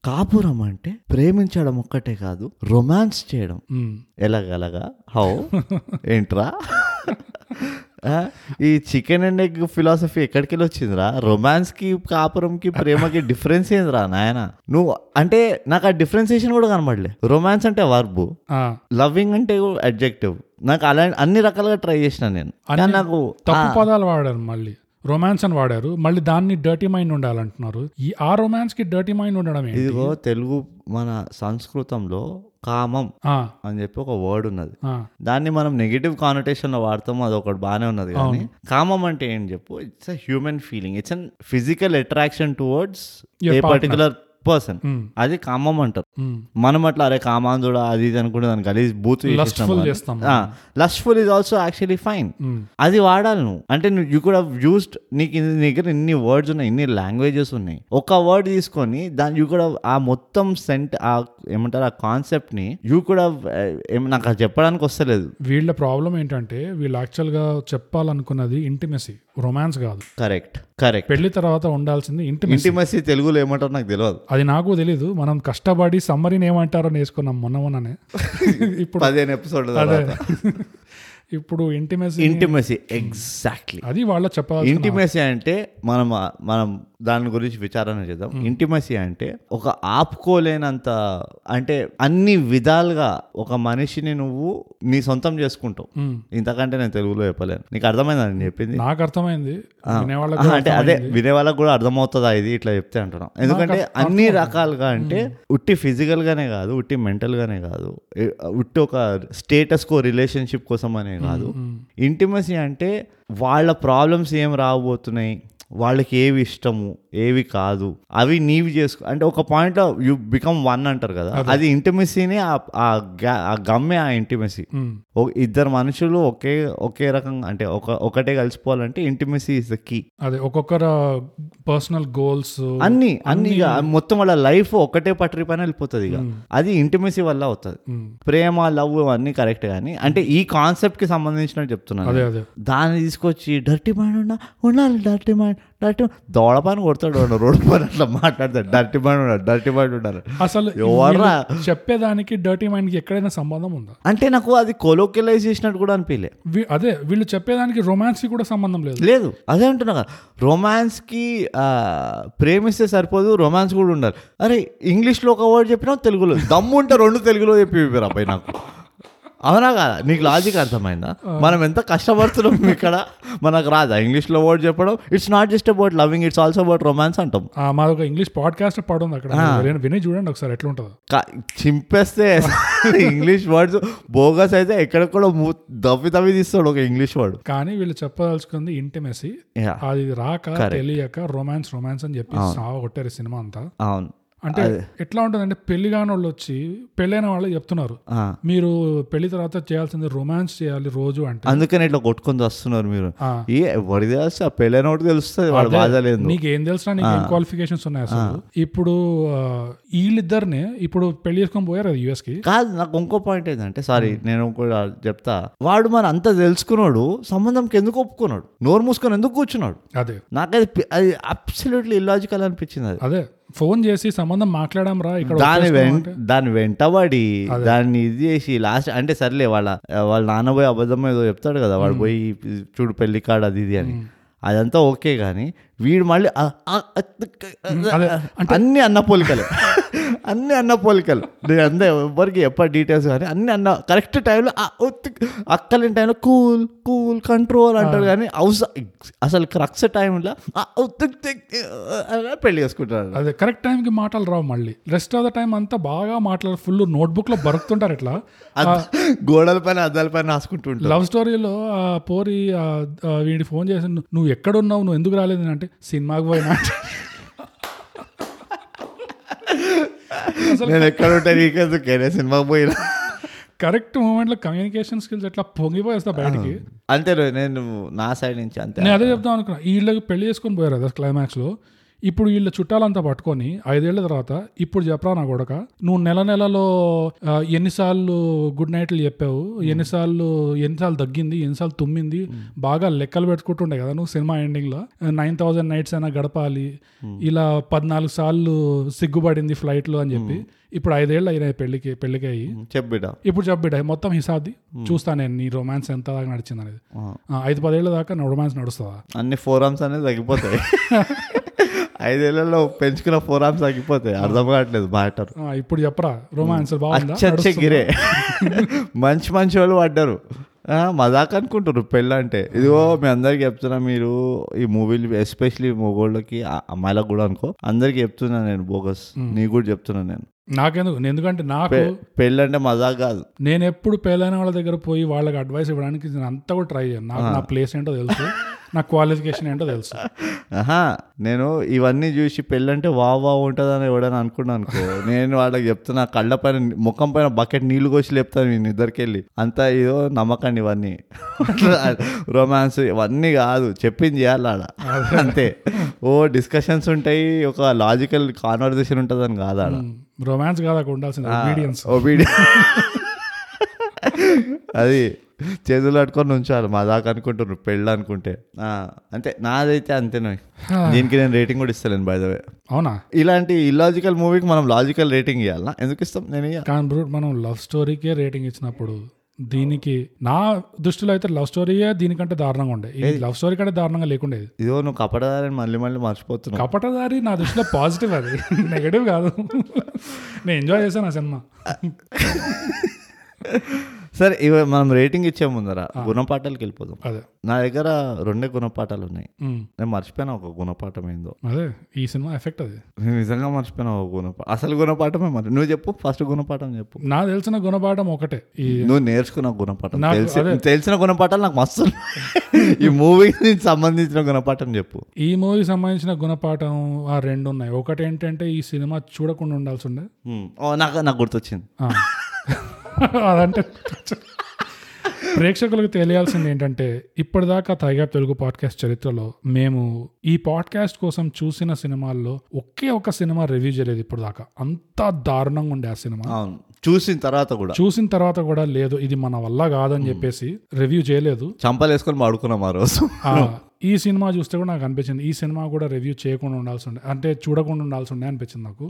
కాపురం అంటే ప్రేమించడం ఒక్కటే కాదు రొమాన్స్ చేయడం. ఎలాగలగా? హౌ? ఏంట్రా? ఈ చికెన్ అండ్ ఎగ్ ఫిలాసఫీ ఎక్కడికి వెళ్ళి వచ్చిందిరా? రొమాన్స్కి కాపురంకి ప్రేమకి డిఫరెన్స్ ఏందిరా నాయన? నువ్వు అంటే నాకు ఆ డిఫరెన్సియేషన్ కూడా కనబడలే. రొమాన్స్ అంటే వర్బు లవింగ్ అంటే అడ్జెక్టివ్ నాకు అలా అన్ని రకాలుగా ట్రై చేసిన నేను. నాకు పదాలు వాడారు మళ్ళీ. రొమాన్స్ అని వాడారు. మళ్ళీ దాన్ని డర్టీ మైండ్ ఉండాలంటున్నారు. ఈ ఆ రొమాన్స్కి డర్టీ మైండ్ ఉండడం ఏంటి? ఇదిగో తెలుగు మన సంస్కృతంలో కామం ఆ, అని చెప్పి ఒక వర్డ్ ఉన్నది. ఆ, దాన్ని మనం నెగిటివ్ కానటేషన్లో వాడతాము అది ఒకటి బాగానే ఉన్నది కానీ కామం అంటే ఏం చెప్పు? It's uh human feeling it's an physical attraction towards a. Particular person అది కామం అంటారు. మనం అట్లా అరే కామాంధుడా అది ఇది అనుకుంటే దానికి గలీజ్ booth lustful is also actually fine. అది వాడాలి నువ్వు. అంటే నువ్వు యూ కుడ్ యూస్డ్ నీకు నీ దగ్గర ఇన్ని వర్డ్స్ ఉన్నాయి ఇన్ని లాంగ్వేజెస్ ఉన్నాయి. ఒక వర్డ్ తీసుకొని దాని యూ కూడా ఆ మొత్తం సెంట్ ఆ ఏమంటారు ఆ కాన్సెప్ట్ని యూ కూడా నాకు అది చెప్పడానికి వస్తలేదు. వీళ్ళ ప్రాబ్లం ఏంటంటే వీళ్ళు యాక్చువల్గా చెప్పాలనుకున్నది ఇంటిమెసీ రొమాన్స్ కాదు. కరెక్ట్ కరెక్ట్ పెళ్ళి తర్వాత ఉండాల్సింది ఇంటిమెసీ తెలుగులో ఏమంటారో నాకు తెలియదు అది నాకు తెలీదు మనం కష్టపడి సమ్మరిని ఏమంటారో నేర్చుకున్నాం మొన్న మొన్ననే. ఇప్పుడు పదిహేను ఎపిసోడ్ అదే. ఇప్పుడు ఇంటిమెసీ ఇంటిమసీ ఎగ్జాక్ట్లీ అది వాళ్ళ చెప్పాల్సిన ఇంటిమసీ అంటే మనం మనం దాని గురించి విచారణ చేద్దాం. ఇంటిమసీ అంటే ఒక ఆపుకోలేనంత అంటే అన్ని విధాలుగా ఒక మనిషిని నువ్వు నీ సొంతం చేసుకుంటావు. మ్. ఇంతకంటే నేను తెలుగులో చెప్పలేను. నీకు అర్థమైందా నేను చెప్పింది? నాకు అర్థమైంది. అంటే అదే వినే వాళ్ళకి కూడా అర్థమవుతుందా ఇది ఇట్లా చెప్తే అంటున్నాం. ఎందుకంటే అన్ని రకాలుగా అంటే ఉట్టి ఫిజికల్ గానే కాదు ఉట్టి మెంటల్ గానే కాదు. ఉట్టి ఒక స్టేటస్ కో రిలేషన్షిప్ కోసం అనే కాదు. ఇంటిమసీ అంటే వాళ్ళ ప్రాబ్లమ్స్ ఏం రాబోతున్నాయి వాళ్ళకి ఏవి ఇష్టము ఏవి కాదు. అవి నీవి చేసుకో అంటే ఒక పాయింట్ యు బికమ్ వన్ అంటారు కదా. అది. ఇంటిమసీని ఆ గమ్మే ఆ ఇంటిమసీ ఇద్దరు మనుషులు ఒకే ఒకే రకంగా అంటే ఒక ఒకటే కలిసిపోవాలంటే ఇంటిమసీ ఇస్ ద కీ అదే ఒక్కొక్కరు పర్సనల్ గోల్స్ అన్ని అన్ని ఇక మొత్తం వాళ్ళ లైఫ్ ఒకటే పట్టరి పైన వెళ్ళిపోతుంది ఇక అది ఇంటిమసీ వల్ల అవుతుంది. ప్రేమ లవ్ అన్ని కరెక్ట్ కానీ అంటే ఈ కాన్సెప్ట్కి సంబంధించినట్టు చెప్తున్నాను. దాన్ని తీసుకొచ్చి డర్టీ మైండ్ ఉన్నా ఉండాలి డర్టీ మైండ్ డర్టీ దోడ పైన కొడతాడు వాడు, రోడ్డు పైన అట్లా మాట్లాడతాడు. డర్టీ మైండ్ ఉండాలి డర్టీ మైండ్ ఉండాలి అసలు? వీళ్ళు చెప్పేదానికి డర్టీ మైండ్కి ఎక్కడైనా సంబంధం ఉందా? అంటే నాకు అది కొలోకియలైజ్ చేసినట్టు కూడా అనిపించలే అదే వీళ్ళు చెప్పేదానికి రొమాన్స్కి కూడా సంబంధం లేదు. లేదు అదే అంటున్నా కదా. రొమాన్స్కి ప్రేమిస్తే సరిపోదు రొమాన్స్ కూడా ఉండాలి. అరే ఇంగ్లీష్లో ఒక వర్డ్ చెప్పినా తెలుగులో దమ్ము ఉంటే రెండు తెలుగులో చెప్పి అబ్బాయి నాకు. అవునా కాదా నీకు లాజిక్ అర్థమైందా? మనం ఎంత కష్టపడుతున్నాం ఇక్కడ? మనకు రాదా ఇంగ్లీష్లో వర్డ్ చెప్పడం? It's not just about loving it's also about romance అంటాం. ఆ, మాదొక ఇంగ్లీష్ పాడ్కాస్ట్ పడుంది అక్కడ. విని- విని చూడండి ఒకసారి ఎట్లా ఉంటుందో చింపేస్తే ఇంగ్లీష్ వర్డ్స్ బోగస్ అయితే ఎక్కడెక్కడో మూ- దవ్వి దవ్వి తీస్తాడు ఒక ఇంగ్లీష్ వర్డ్. కానీ వీళ్ళు చెప్పదలుచుకుంది ఇంటిమెసీ. అది రాక తెలియక రొమాన్స్ రొమాన్స్ అని చెప్పి సావ కొట్టారు సినిమా అంతా. అవును. అంటే ఎట్లా ఉంటుందంటే పెళ్ళి కాని వాళ్ళు వచ్చి పెళ్ళైన వాళ్ళు చెప్తున్నారు. మీరు పెళ్ళి తర్వాత చేయాల్సింది రొమాన్స్ చేయాలి రోజు అంటే. అందుకని ఇట్లా కొట్టుకొని వస్తున్నారు మీరు. ఏ ఎవరి తెలుసు? ఆ పెళ్ళైన ఒకటి తెలుస్తుంది వాడు అదే, బాధ లేదు నీకు ఏం తెలుసా నీకు ఏం క్వాలిఫికేషన్స్ ఉన్నాయి అసలు? ఇప్పుడు వీళ్ళిద్దరిని ఇప్పుడు పెళ్ళి చేసుకొని పోయారు అది యుఎస్కి? కాదు నాకు ఇంకో పాయింట్ ఏంటంటే సారీ నేను చెప్తా. వాడు మరి అంత తెలుసుకున్నాడు సంబంధంకి ఎందుకు ఒప్పుకున్నాడు? నోరు మూసుకొని ఎందుకు కూర్చున్నాడు? అదే. నాకది పి- అది అబ్సల్యూట్లీ ఇల్లాజికల్ అనిపించింది అది. అదే. ఫోన్ చేసి సంబంధం మాట్లాడాం రా ఇక్కడ దాని వెంట దాని వెంటబడి దాన్ని ఇది చేసి లాస్ట్ అంటే సర్లే వాళ్ళ వాళ్ళ నాన్న పోయి అబద్ధం ఏదో చెప్తాడు కదా వాడు పోయి చూడు పెళ్ళి కాడు అది ఇది అని. అదంతా ఓకే కానీ వీడు మళ్ళీ అన్ని అన్న పోలికలు. అన్ని అన్న పోలికలు. నేను అందే ఎవరికి ఎప్పటి డీటెయిల్స్ కానీ అన్ని అన్న కరెక్ట్ టైంలో అక్కలేని టైంలో కూల్ కూల్ కంట్రోల్ అంటారు కానీ అవసరం అసలు క్రక్స్ టైంలో పెళ్ళి చేసుకుంటారు అదే కరెక్ట్ టైంకి మాటలు రావు మళ్ళీ. రెస్ట్ ఆఫ్ ద టైం అంతా బాగా మాట్లాడు ఫుల్ నోట్బుక్లో బరుకుతుంటారు ఇట్లా గోడల పైన అద్దాల పైన రాసుకుంటుంటారు లవ్ స్టోరీలో ఆ పోరి వీడి ఫోన్ చేసి "నువ్వు- నువ్వు ఎక్కడున్నావు? నువ్వు ఎందుకు రాలేదు? అంటే సినిమాకి పోయినా అంటే. నేను ఎక్కడ ఉంటే నీకెందుకు నేనే సినిమాకి పోయినా. కరెక్ట్ మూమెంట్లో కమ్యూనికేషన్ స్కిల్స్ ఎట్లా పొంగిపోయేస్తా బయటికి? అంతే నేను నా సైడ్ నుంచి అంతే నేను అదే చెప్దాం అనుకున్నా. వీళ్ళకి పెళ్ళి చేసుకొని పోయారు కదా క్లైమాక్స్లో. ఇప్పుడు వీళ్ళ చుట్టాలంతా పట్టుకొని ఐదేళ్ళ తర్వాత ఇప్పుడు చెప్పరా నా కొడక? నువ్వు నెల నెలలో ఎన్నిసార్లు గుడ్ నైట్లు చెప్పావు ఎన్నిసార్లు ఎన్నిసార్లు తగ్గింది ఎన్నిసార్లు తుమ్మింది బాగా లెక్కలు పెట్టుకుంటుండే కదా నువ్వు సినిమా ఎండింగ్లో నైన్ థౌసండ్ నైట్స్ అయినా గడపాలి ఇలా పద్నాలుగు సార్లు సిగ్గుపడింది ఫ్లైట్లో అని చెప్పి ఇప్పుడు ఐదేళ్ళు అయినాయి పెళ్ళికి పెళ్ళికి అయ్యి చెప్పిడా ఇప్పుడు చెప్పిడ మొత్తం హిసాబ్ది చూస్తా నేను నీ రొమాన్స్ ఎంత దాకా నడిచింది అనేది ఐదు పదేళ్ళ దాకా నా రొమాన్స్ నడుస్తుందా? అన్ని ఫోరామ్స్ అనేది తగ్గిపోతాయి. ఐదేళ్ళలో పెంచుకున్న ఫోరామ్స్ తగ్గిపోతాయి అర్థం కావట్లేదు మ్యాటర్. ఇప్పుడు చెప్పరా? రొమాన్స్ అచ్చచ్చ గిరే. మంచి మంచి వాళ్ళు పడ్డారు. ఆ, మజాక్ అనుకుంటారు పెళ్ళి అంటే. ఇదిగో మీ అందరికి చెప్తున్నా మీరు ఈ మూవీలు ఎస్పెషలీ మొగోళ్ళకి అమ్మాయిలకు కూడా అనుకో. అందరికి చెప్తున్నా నేను బోగస్. నీకు కూడా చెప్తున్నా నేను. నాకెందుకు? ఎందుకంటే నాకు పెళ్ళి అంటే మజాక్ కాదు. నేను ఎప్పుడు పేలైన వాళ్ళ దగ్గర పోయి వాళ్ళకి అడ్వైస్ ఇవ్వడానికి నేను అంతా కూడా ట్రై చేయను. నాకు నా ప్లేస్ ఏంటో తెలుసు. నా క్వాలిఫికేషన్ ఏంటో తెలుసు. ఆహా నేను ఇవన్నీ చూసి పెళ్ళంటే వా వా ఉంటుందని ఎవడని అనుకున్నాను అనుకో. నేను వాళ్ళకి చెప్తున్నా కళ్ళ పైన ముఖం పైన బకెట్ నీళ్ళు కోసి లేపుతాను నేను ఇద్దరికి వెళ్ళి అంతా ఏదో నమ్మకండి ఇవన్నీ. రొమాన్స్ ఇవన్నీ కాదు చెప్పింది చేయాలి ఆడ. అంతే. ఓ డిస్కషన్స్ ఉంటాయి ఒక లాజికల్ కాన్వర్జేషన్ ఉంటుందని కాదు ఆడ. రొమాన్స్ కాదు ఉండాల్సింది obedience. ఒబీడి అది చేతులు పట్టుకొని ఉంచాలి మా దాకా అనుకుంటున్నారు పెళ్ళి అనుకుంటే. అంతే. నాదైతే అంతేనే? దీనికి నేను రేటింగ్ కూడా ఇస్తలేను బై ద వే అవునా? ఇలాంటి ఇల్లాజికల్ మూవీకి మనం లాజికల్ రేటింగ్ ఇవ్వాలా ఎందుకు ఇస్తాం? నేను. కానీ బ్రూట్ మనం లవ్ స్టోరీకే రేటింగ్ ఇచ్చినప్పుడు దీనికి నా దృష్టిలో అయితే లవ్ స్టోరీయే దీనికంటే దారుణంగా ఉండే. ఇది లవ్ స్టోరీ కంటే దారుణంగా లేకుండేది ఇదిగో నువ్వు కపడదారని మళ్ళీ మళ్ళీ మర్చిపోతున్నావు. కపటదారి నా దృష్టిలో పాజిటివ్ అది. నెగటివ్ కాదు. నేను ఎంజాయ్ చేశాను ఆ సినిమా. సరే ఇవ మనం రేటింగ్ ఇచ్చే ముందర గుణపాఠాలకు వెళ్ళిపోదాం. అదే. నా దగ్గర రెండే గుణపాఠాలు ఉన్నాయి. నేను మర్చిపోయినా ఒక గుణపాఠం ఏందో. అదే ఈ సినిమా ఎఫెక్ట్ అది. నేను నిజంగా మర్చిపోయినా ఒక గుణపాఠం అసలు గుణపాఠమే మరి. నువ్వు చెప్పు ఫస్ట్ గుణపాఠం చెప్పు. నా తెలిసిన గుణపాఠం ఒకటే. ఈ నువ్వు నేర్చుకున్న గుణపాఠం. తెలిసిన గుణపాఠాలు నాకు మస్తు. ఈ మూవీకి సంబంధించిన గుణపాఠం చెప్పు. ఈ మూవీ సంబంధించిన గుణపాఠం ఆ రెండు ఉన్నాయి. ఒకటి ఏంటంటే ఈ సినిమా చూడకుండా ఉండాల్సి ఉండే. నాకు నాకు గుర్తొచ్చింది. అదంటే ప్రేక్షకులకు తెలియాల్సింది ఏంటంటే ఇప్పటిదాకా తైగా తెలుగు పాడ్కాస్ట్ చరిత్రలో మేము ఈ పాడ్కాస్ట్ కోసం చూసిన సినిమాల్లో ఒకే ఒక సినిమా రివ్యూ చేయలేదు ఇప్పటిదాకా. అంత దారుణంగా ఉండే ఆ సినిమా. చూసిన తర్వాత కూడా. చూసిన తర్వాత కూడా లేదు ఇది మన వల్ల కాదని చెప్పేసి రివ్యూ చేయలేదు. చంపలు వేసుకొని పడుకున్నాం ఆ రోజు. ఈ సినిమా చూస్తే కూడా నాకు అనిపించింది. ఈ సినిమా కూడా రివ్యూ చేయకుండా ఉండాల్సి ఉండే అంటే చూడకుండా ఉండాల్సి ఉండే అనిపించింది నాకు.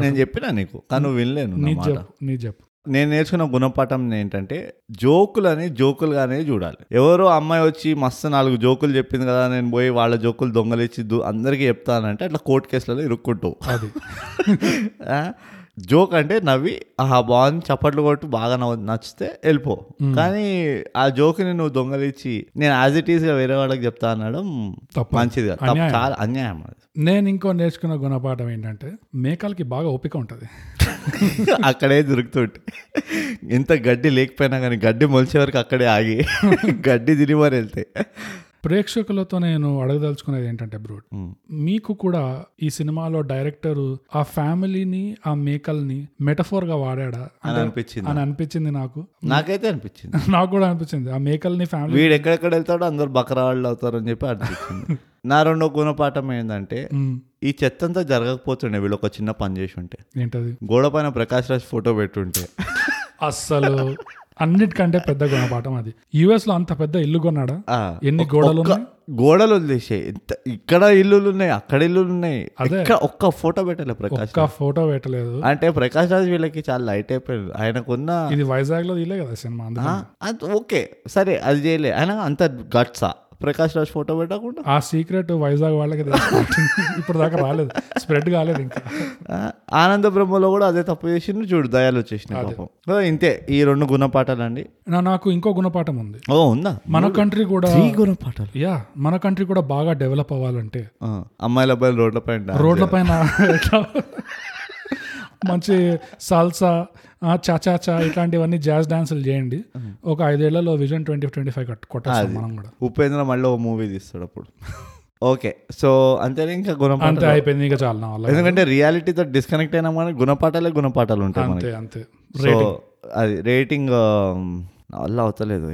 నేను చెప్పినా నీకు? కానీ వినలేను నా. చెప్పు నీ చెప్పు. నేను నేర్చుకున్న గుణపాఠం ఏంటంటే జోకులని జోకులుగానే చూడాలి. ఎవరో అమ్మాయి వచ్చి మస్తు నాలుగు జోకులు చెప్పింది కదా నేను పోయి వాళ్ళ జోకులు దొంగలిచ్చి అందరికీ చెప్తానంటే అట్లా కోర్టు కేసులలో ఇరుక్కుంటావు. అది? జోక్ అంటే నవ్వి ఆహా బాగుంది చప్పట్లు కొట్టు బాగా నవ్వు నచ్చితే వెళ్ళిపో. కానీ ఆ జోక్ని నువ్వు దొంగలిచ్చి నేను యాజ్ ఇట్ ఈస్గా వేరే వాళ్ళకి చెప్తా అనడం తప్పు. మంచిది. చాలా అన్యాయం అది. నేను ఇంకో నేర్చుకున్న గుణపాఠం ఏంటంటే మేకలకి బాగా ఓపిక ఉంటుంది. అక్కడే దొరుకుతుంటే. ఎంత గడ్డి లేకపోయినా కానీ గడ్డి మొలిచే వరకు అక్కడే ఆగి గడ్డి తిని మరి వెళ్తాయి ప్రేక్షకులతో నేను అడగదలుచుకునేది ఏంటంటే బ్రో ఉమ్. మీకు కూడా ఈ సినిమాలో డైరెక్టర్ ఆ ఫ్యామిలీని ఆ మేకల్ని మెటఫోర్గా వాడాడా? అని అనిపించింది? అని అనిపించింది నాకు. నాకైతే అనిపించింది. నాకు కూడా అనిపించింది. ఆ మేకల్ని ఫ్యామిలీ వీడు ఎక్కడెక్కడ వెళ్తాడో అందరు బకరాళ్ళు అవుతారు అని చెప్పి అనిపించింది. నా రెండో గుణపాఠం ఏంటంటే ఈ చెత్త అంతా జరగకపోతుండే వీళ్ళు ఒక చిన్న పని చేసి ఉంటే. ఏంటది? గోడ పైన ప్రకాష్ రాజ్ ఫోటో పెట్టుంటే. అస్సలు. అన్నిటికంటే పెద్ద గుణపాఠం అది. యుఎస్లో అంత పెద్ద ఇల్లు కొన్నాడా? ఎన్ని గోడలు? గోడలు వదిలేసాయి ఎంత- ఇక్కడ ఇల్లులు ఉన్నాయి అక్కడ ఇల్లులు ఉన్నాయి ఒక్క ఫోటో పెట్టలే ప్రకాష్ ఒక్క ఫోటో పెట్టలేదు. అంటే ప్రకాష్ రాజ్ వీళ్ళకి చాలా లైట్ అయిపోయారు ఆయనకున్న ఇది వైజాగ్లో తీలే కదా సినిమా ఓకే. సరే అది చేయలే. ఆయన అంత గట్సా. ప్రకాష్ రాజ్ ఫోటో పెట్టకుండా? ఆ సీక్రెట్ వైజాగ్ వాళ్ళకి. ఇప్పుడు దాకా రాలేదు. స్ప్రెడ్ కాలేదు ఇంకా. ఆనంద బ్రహ్మలో కూడా అదే తప్పు చేసిండు చూడు దయాలు పాపం. సో ఇంతే. ఈ రెండు గుణపాఠాలు అండి నా- నాకు ఇంకో గుణపాఠం ఉంది. ఓ ఉందా? మన కంట్రీ కూడా త్రీ గుణపాఠాలు. యా మన కంట్రీ కూడా బాగా డెవలప్ అవ్వాలంటే అమ్మాయిల అబ్బాయిలు రోడ్ల పైన రోడ్ల పైన మంచి సాల్సా చాచా ఇట్లాంటివన్నీ జాజ్ డాన్సులు చేయండి. ఒక ఐదేళ్ళలో విజన్ ట్వంటీ ట్వంటీ ఫైవ్ కొట్టేస్తాం మనం కూడా. ఉపేంద్ర మళ్ళీ ఓ మూవీ తీస్తాడు అప్పుడు. ఓకే సో అంతేనే ఇంకా అంతే గుణపాఠాలు అయిపోయింది ఇంకా చాలా ఎందుకంటే రియాలిటీతో డిస్కనెక్ట్ అయినా మనకి గుణపాఠాలే గుణపాఠాలు ఉంటాయి అంతే అంతే. సో అది రేటింగ్ వల్ల అవుతలేదు.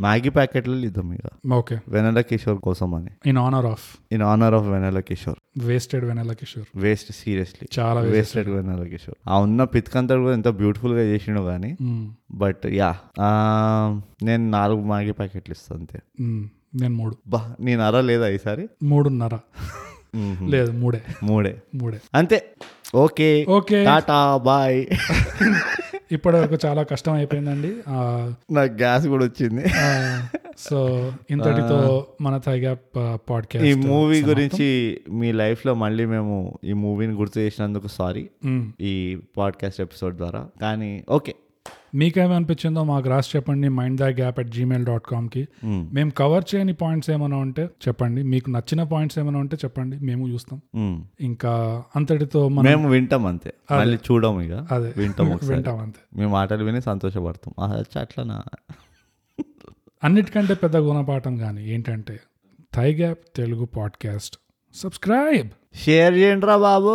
మ్యాగీ ప్యాకెట్లు ఇద్దాం ఇక. ఓకే. వెనెల కిషోర్ కోసం అని. In honour of in honour of Vennela Kishore. Wasted Vennela Kishore. Waste seriously చాలా వేస్టెడ్ వెనెల కిషోర్. ఆ ఉన్న పిత్కంతా కూడా ఎంత బ్యూటిఫుల్గా చేసిండు కానీ. బట్ యా నేను నాలుగు మ్యాగీ ప్యాకెట్లు ఇస్తాను అంతే. మ్మ్. నేను మూడు. బా నేను అర లేదా ఈసారి? మూడున్నర. లేదు మూడే. మూడే. మూడే. అంతే. ఓకే. ఓకే. టాటా బాయ్. ఇప్పటి వరకు చాలా కష్టం అయిపోయిందండి నాకు గ్యాస్ కూడా వచ్చింది. సో ఇంతటితో మన థైగ్యాప్ ఈ పాడ్కాస్ట్ మూవీ గురించి మీ లైఫ్లో మళ్ళీ మేము ఈ మూవీని గుర్తు చేసినందుకు సారీ. ఈ పాడ్కాస్ట్ ఎపిసోడ్ ద్వారా. కానీ ఓకే. మీకేమనిపించిందో మాకు రాసి చెప్పండి mind the gap at Gmail dot కామ్కి మేము కవర్ చేయని పాయింట్స్ ఏమైనా ఉంటే చెప్పండి మీకు నచ్చిన పాయింట్స్ ఏమైనా ఉంటే చెప్పండి మేము చూస్తాం. ఇంకా అంతటితో మనం మేము వింటాం అంతే. మళ్ళీ చూడము ఇక. అదే. వింటాం వింటాం అంతే. మీ మాటలు విని సంతోషపడతాం. అట్లనా? అన్నిటికంటే పెద్ద గుణపాఠం కానీ ఏంటంటే thigh gap Telugu podcast subscribe share చేయండి రా బాబు.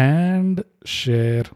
And share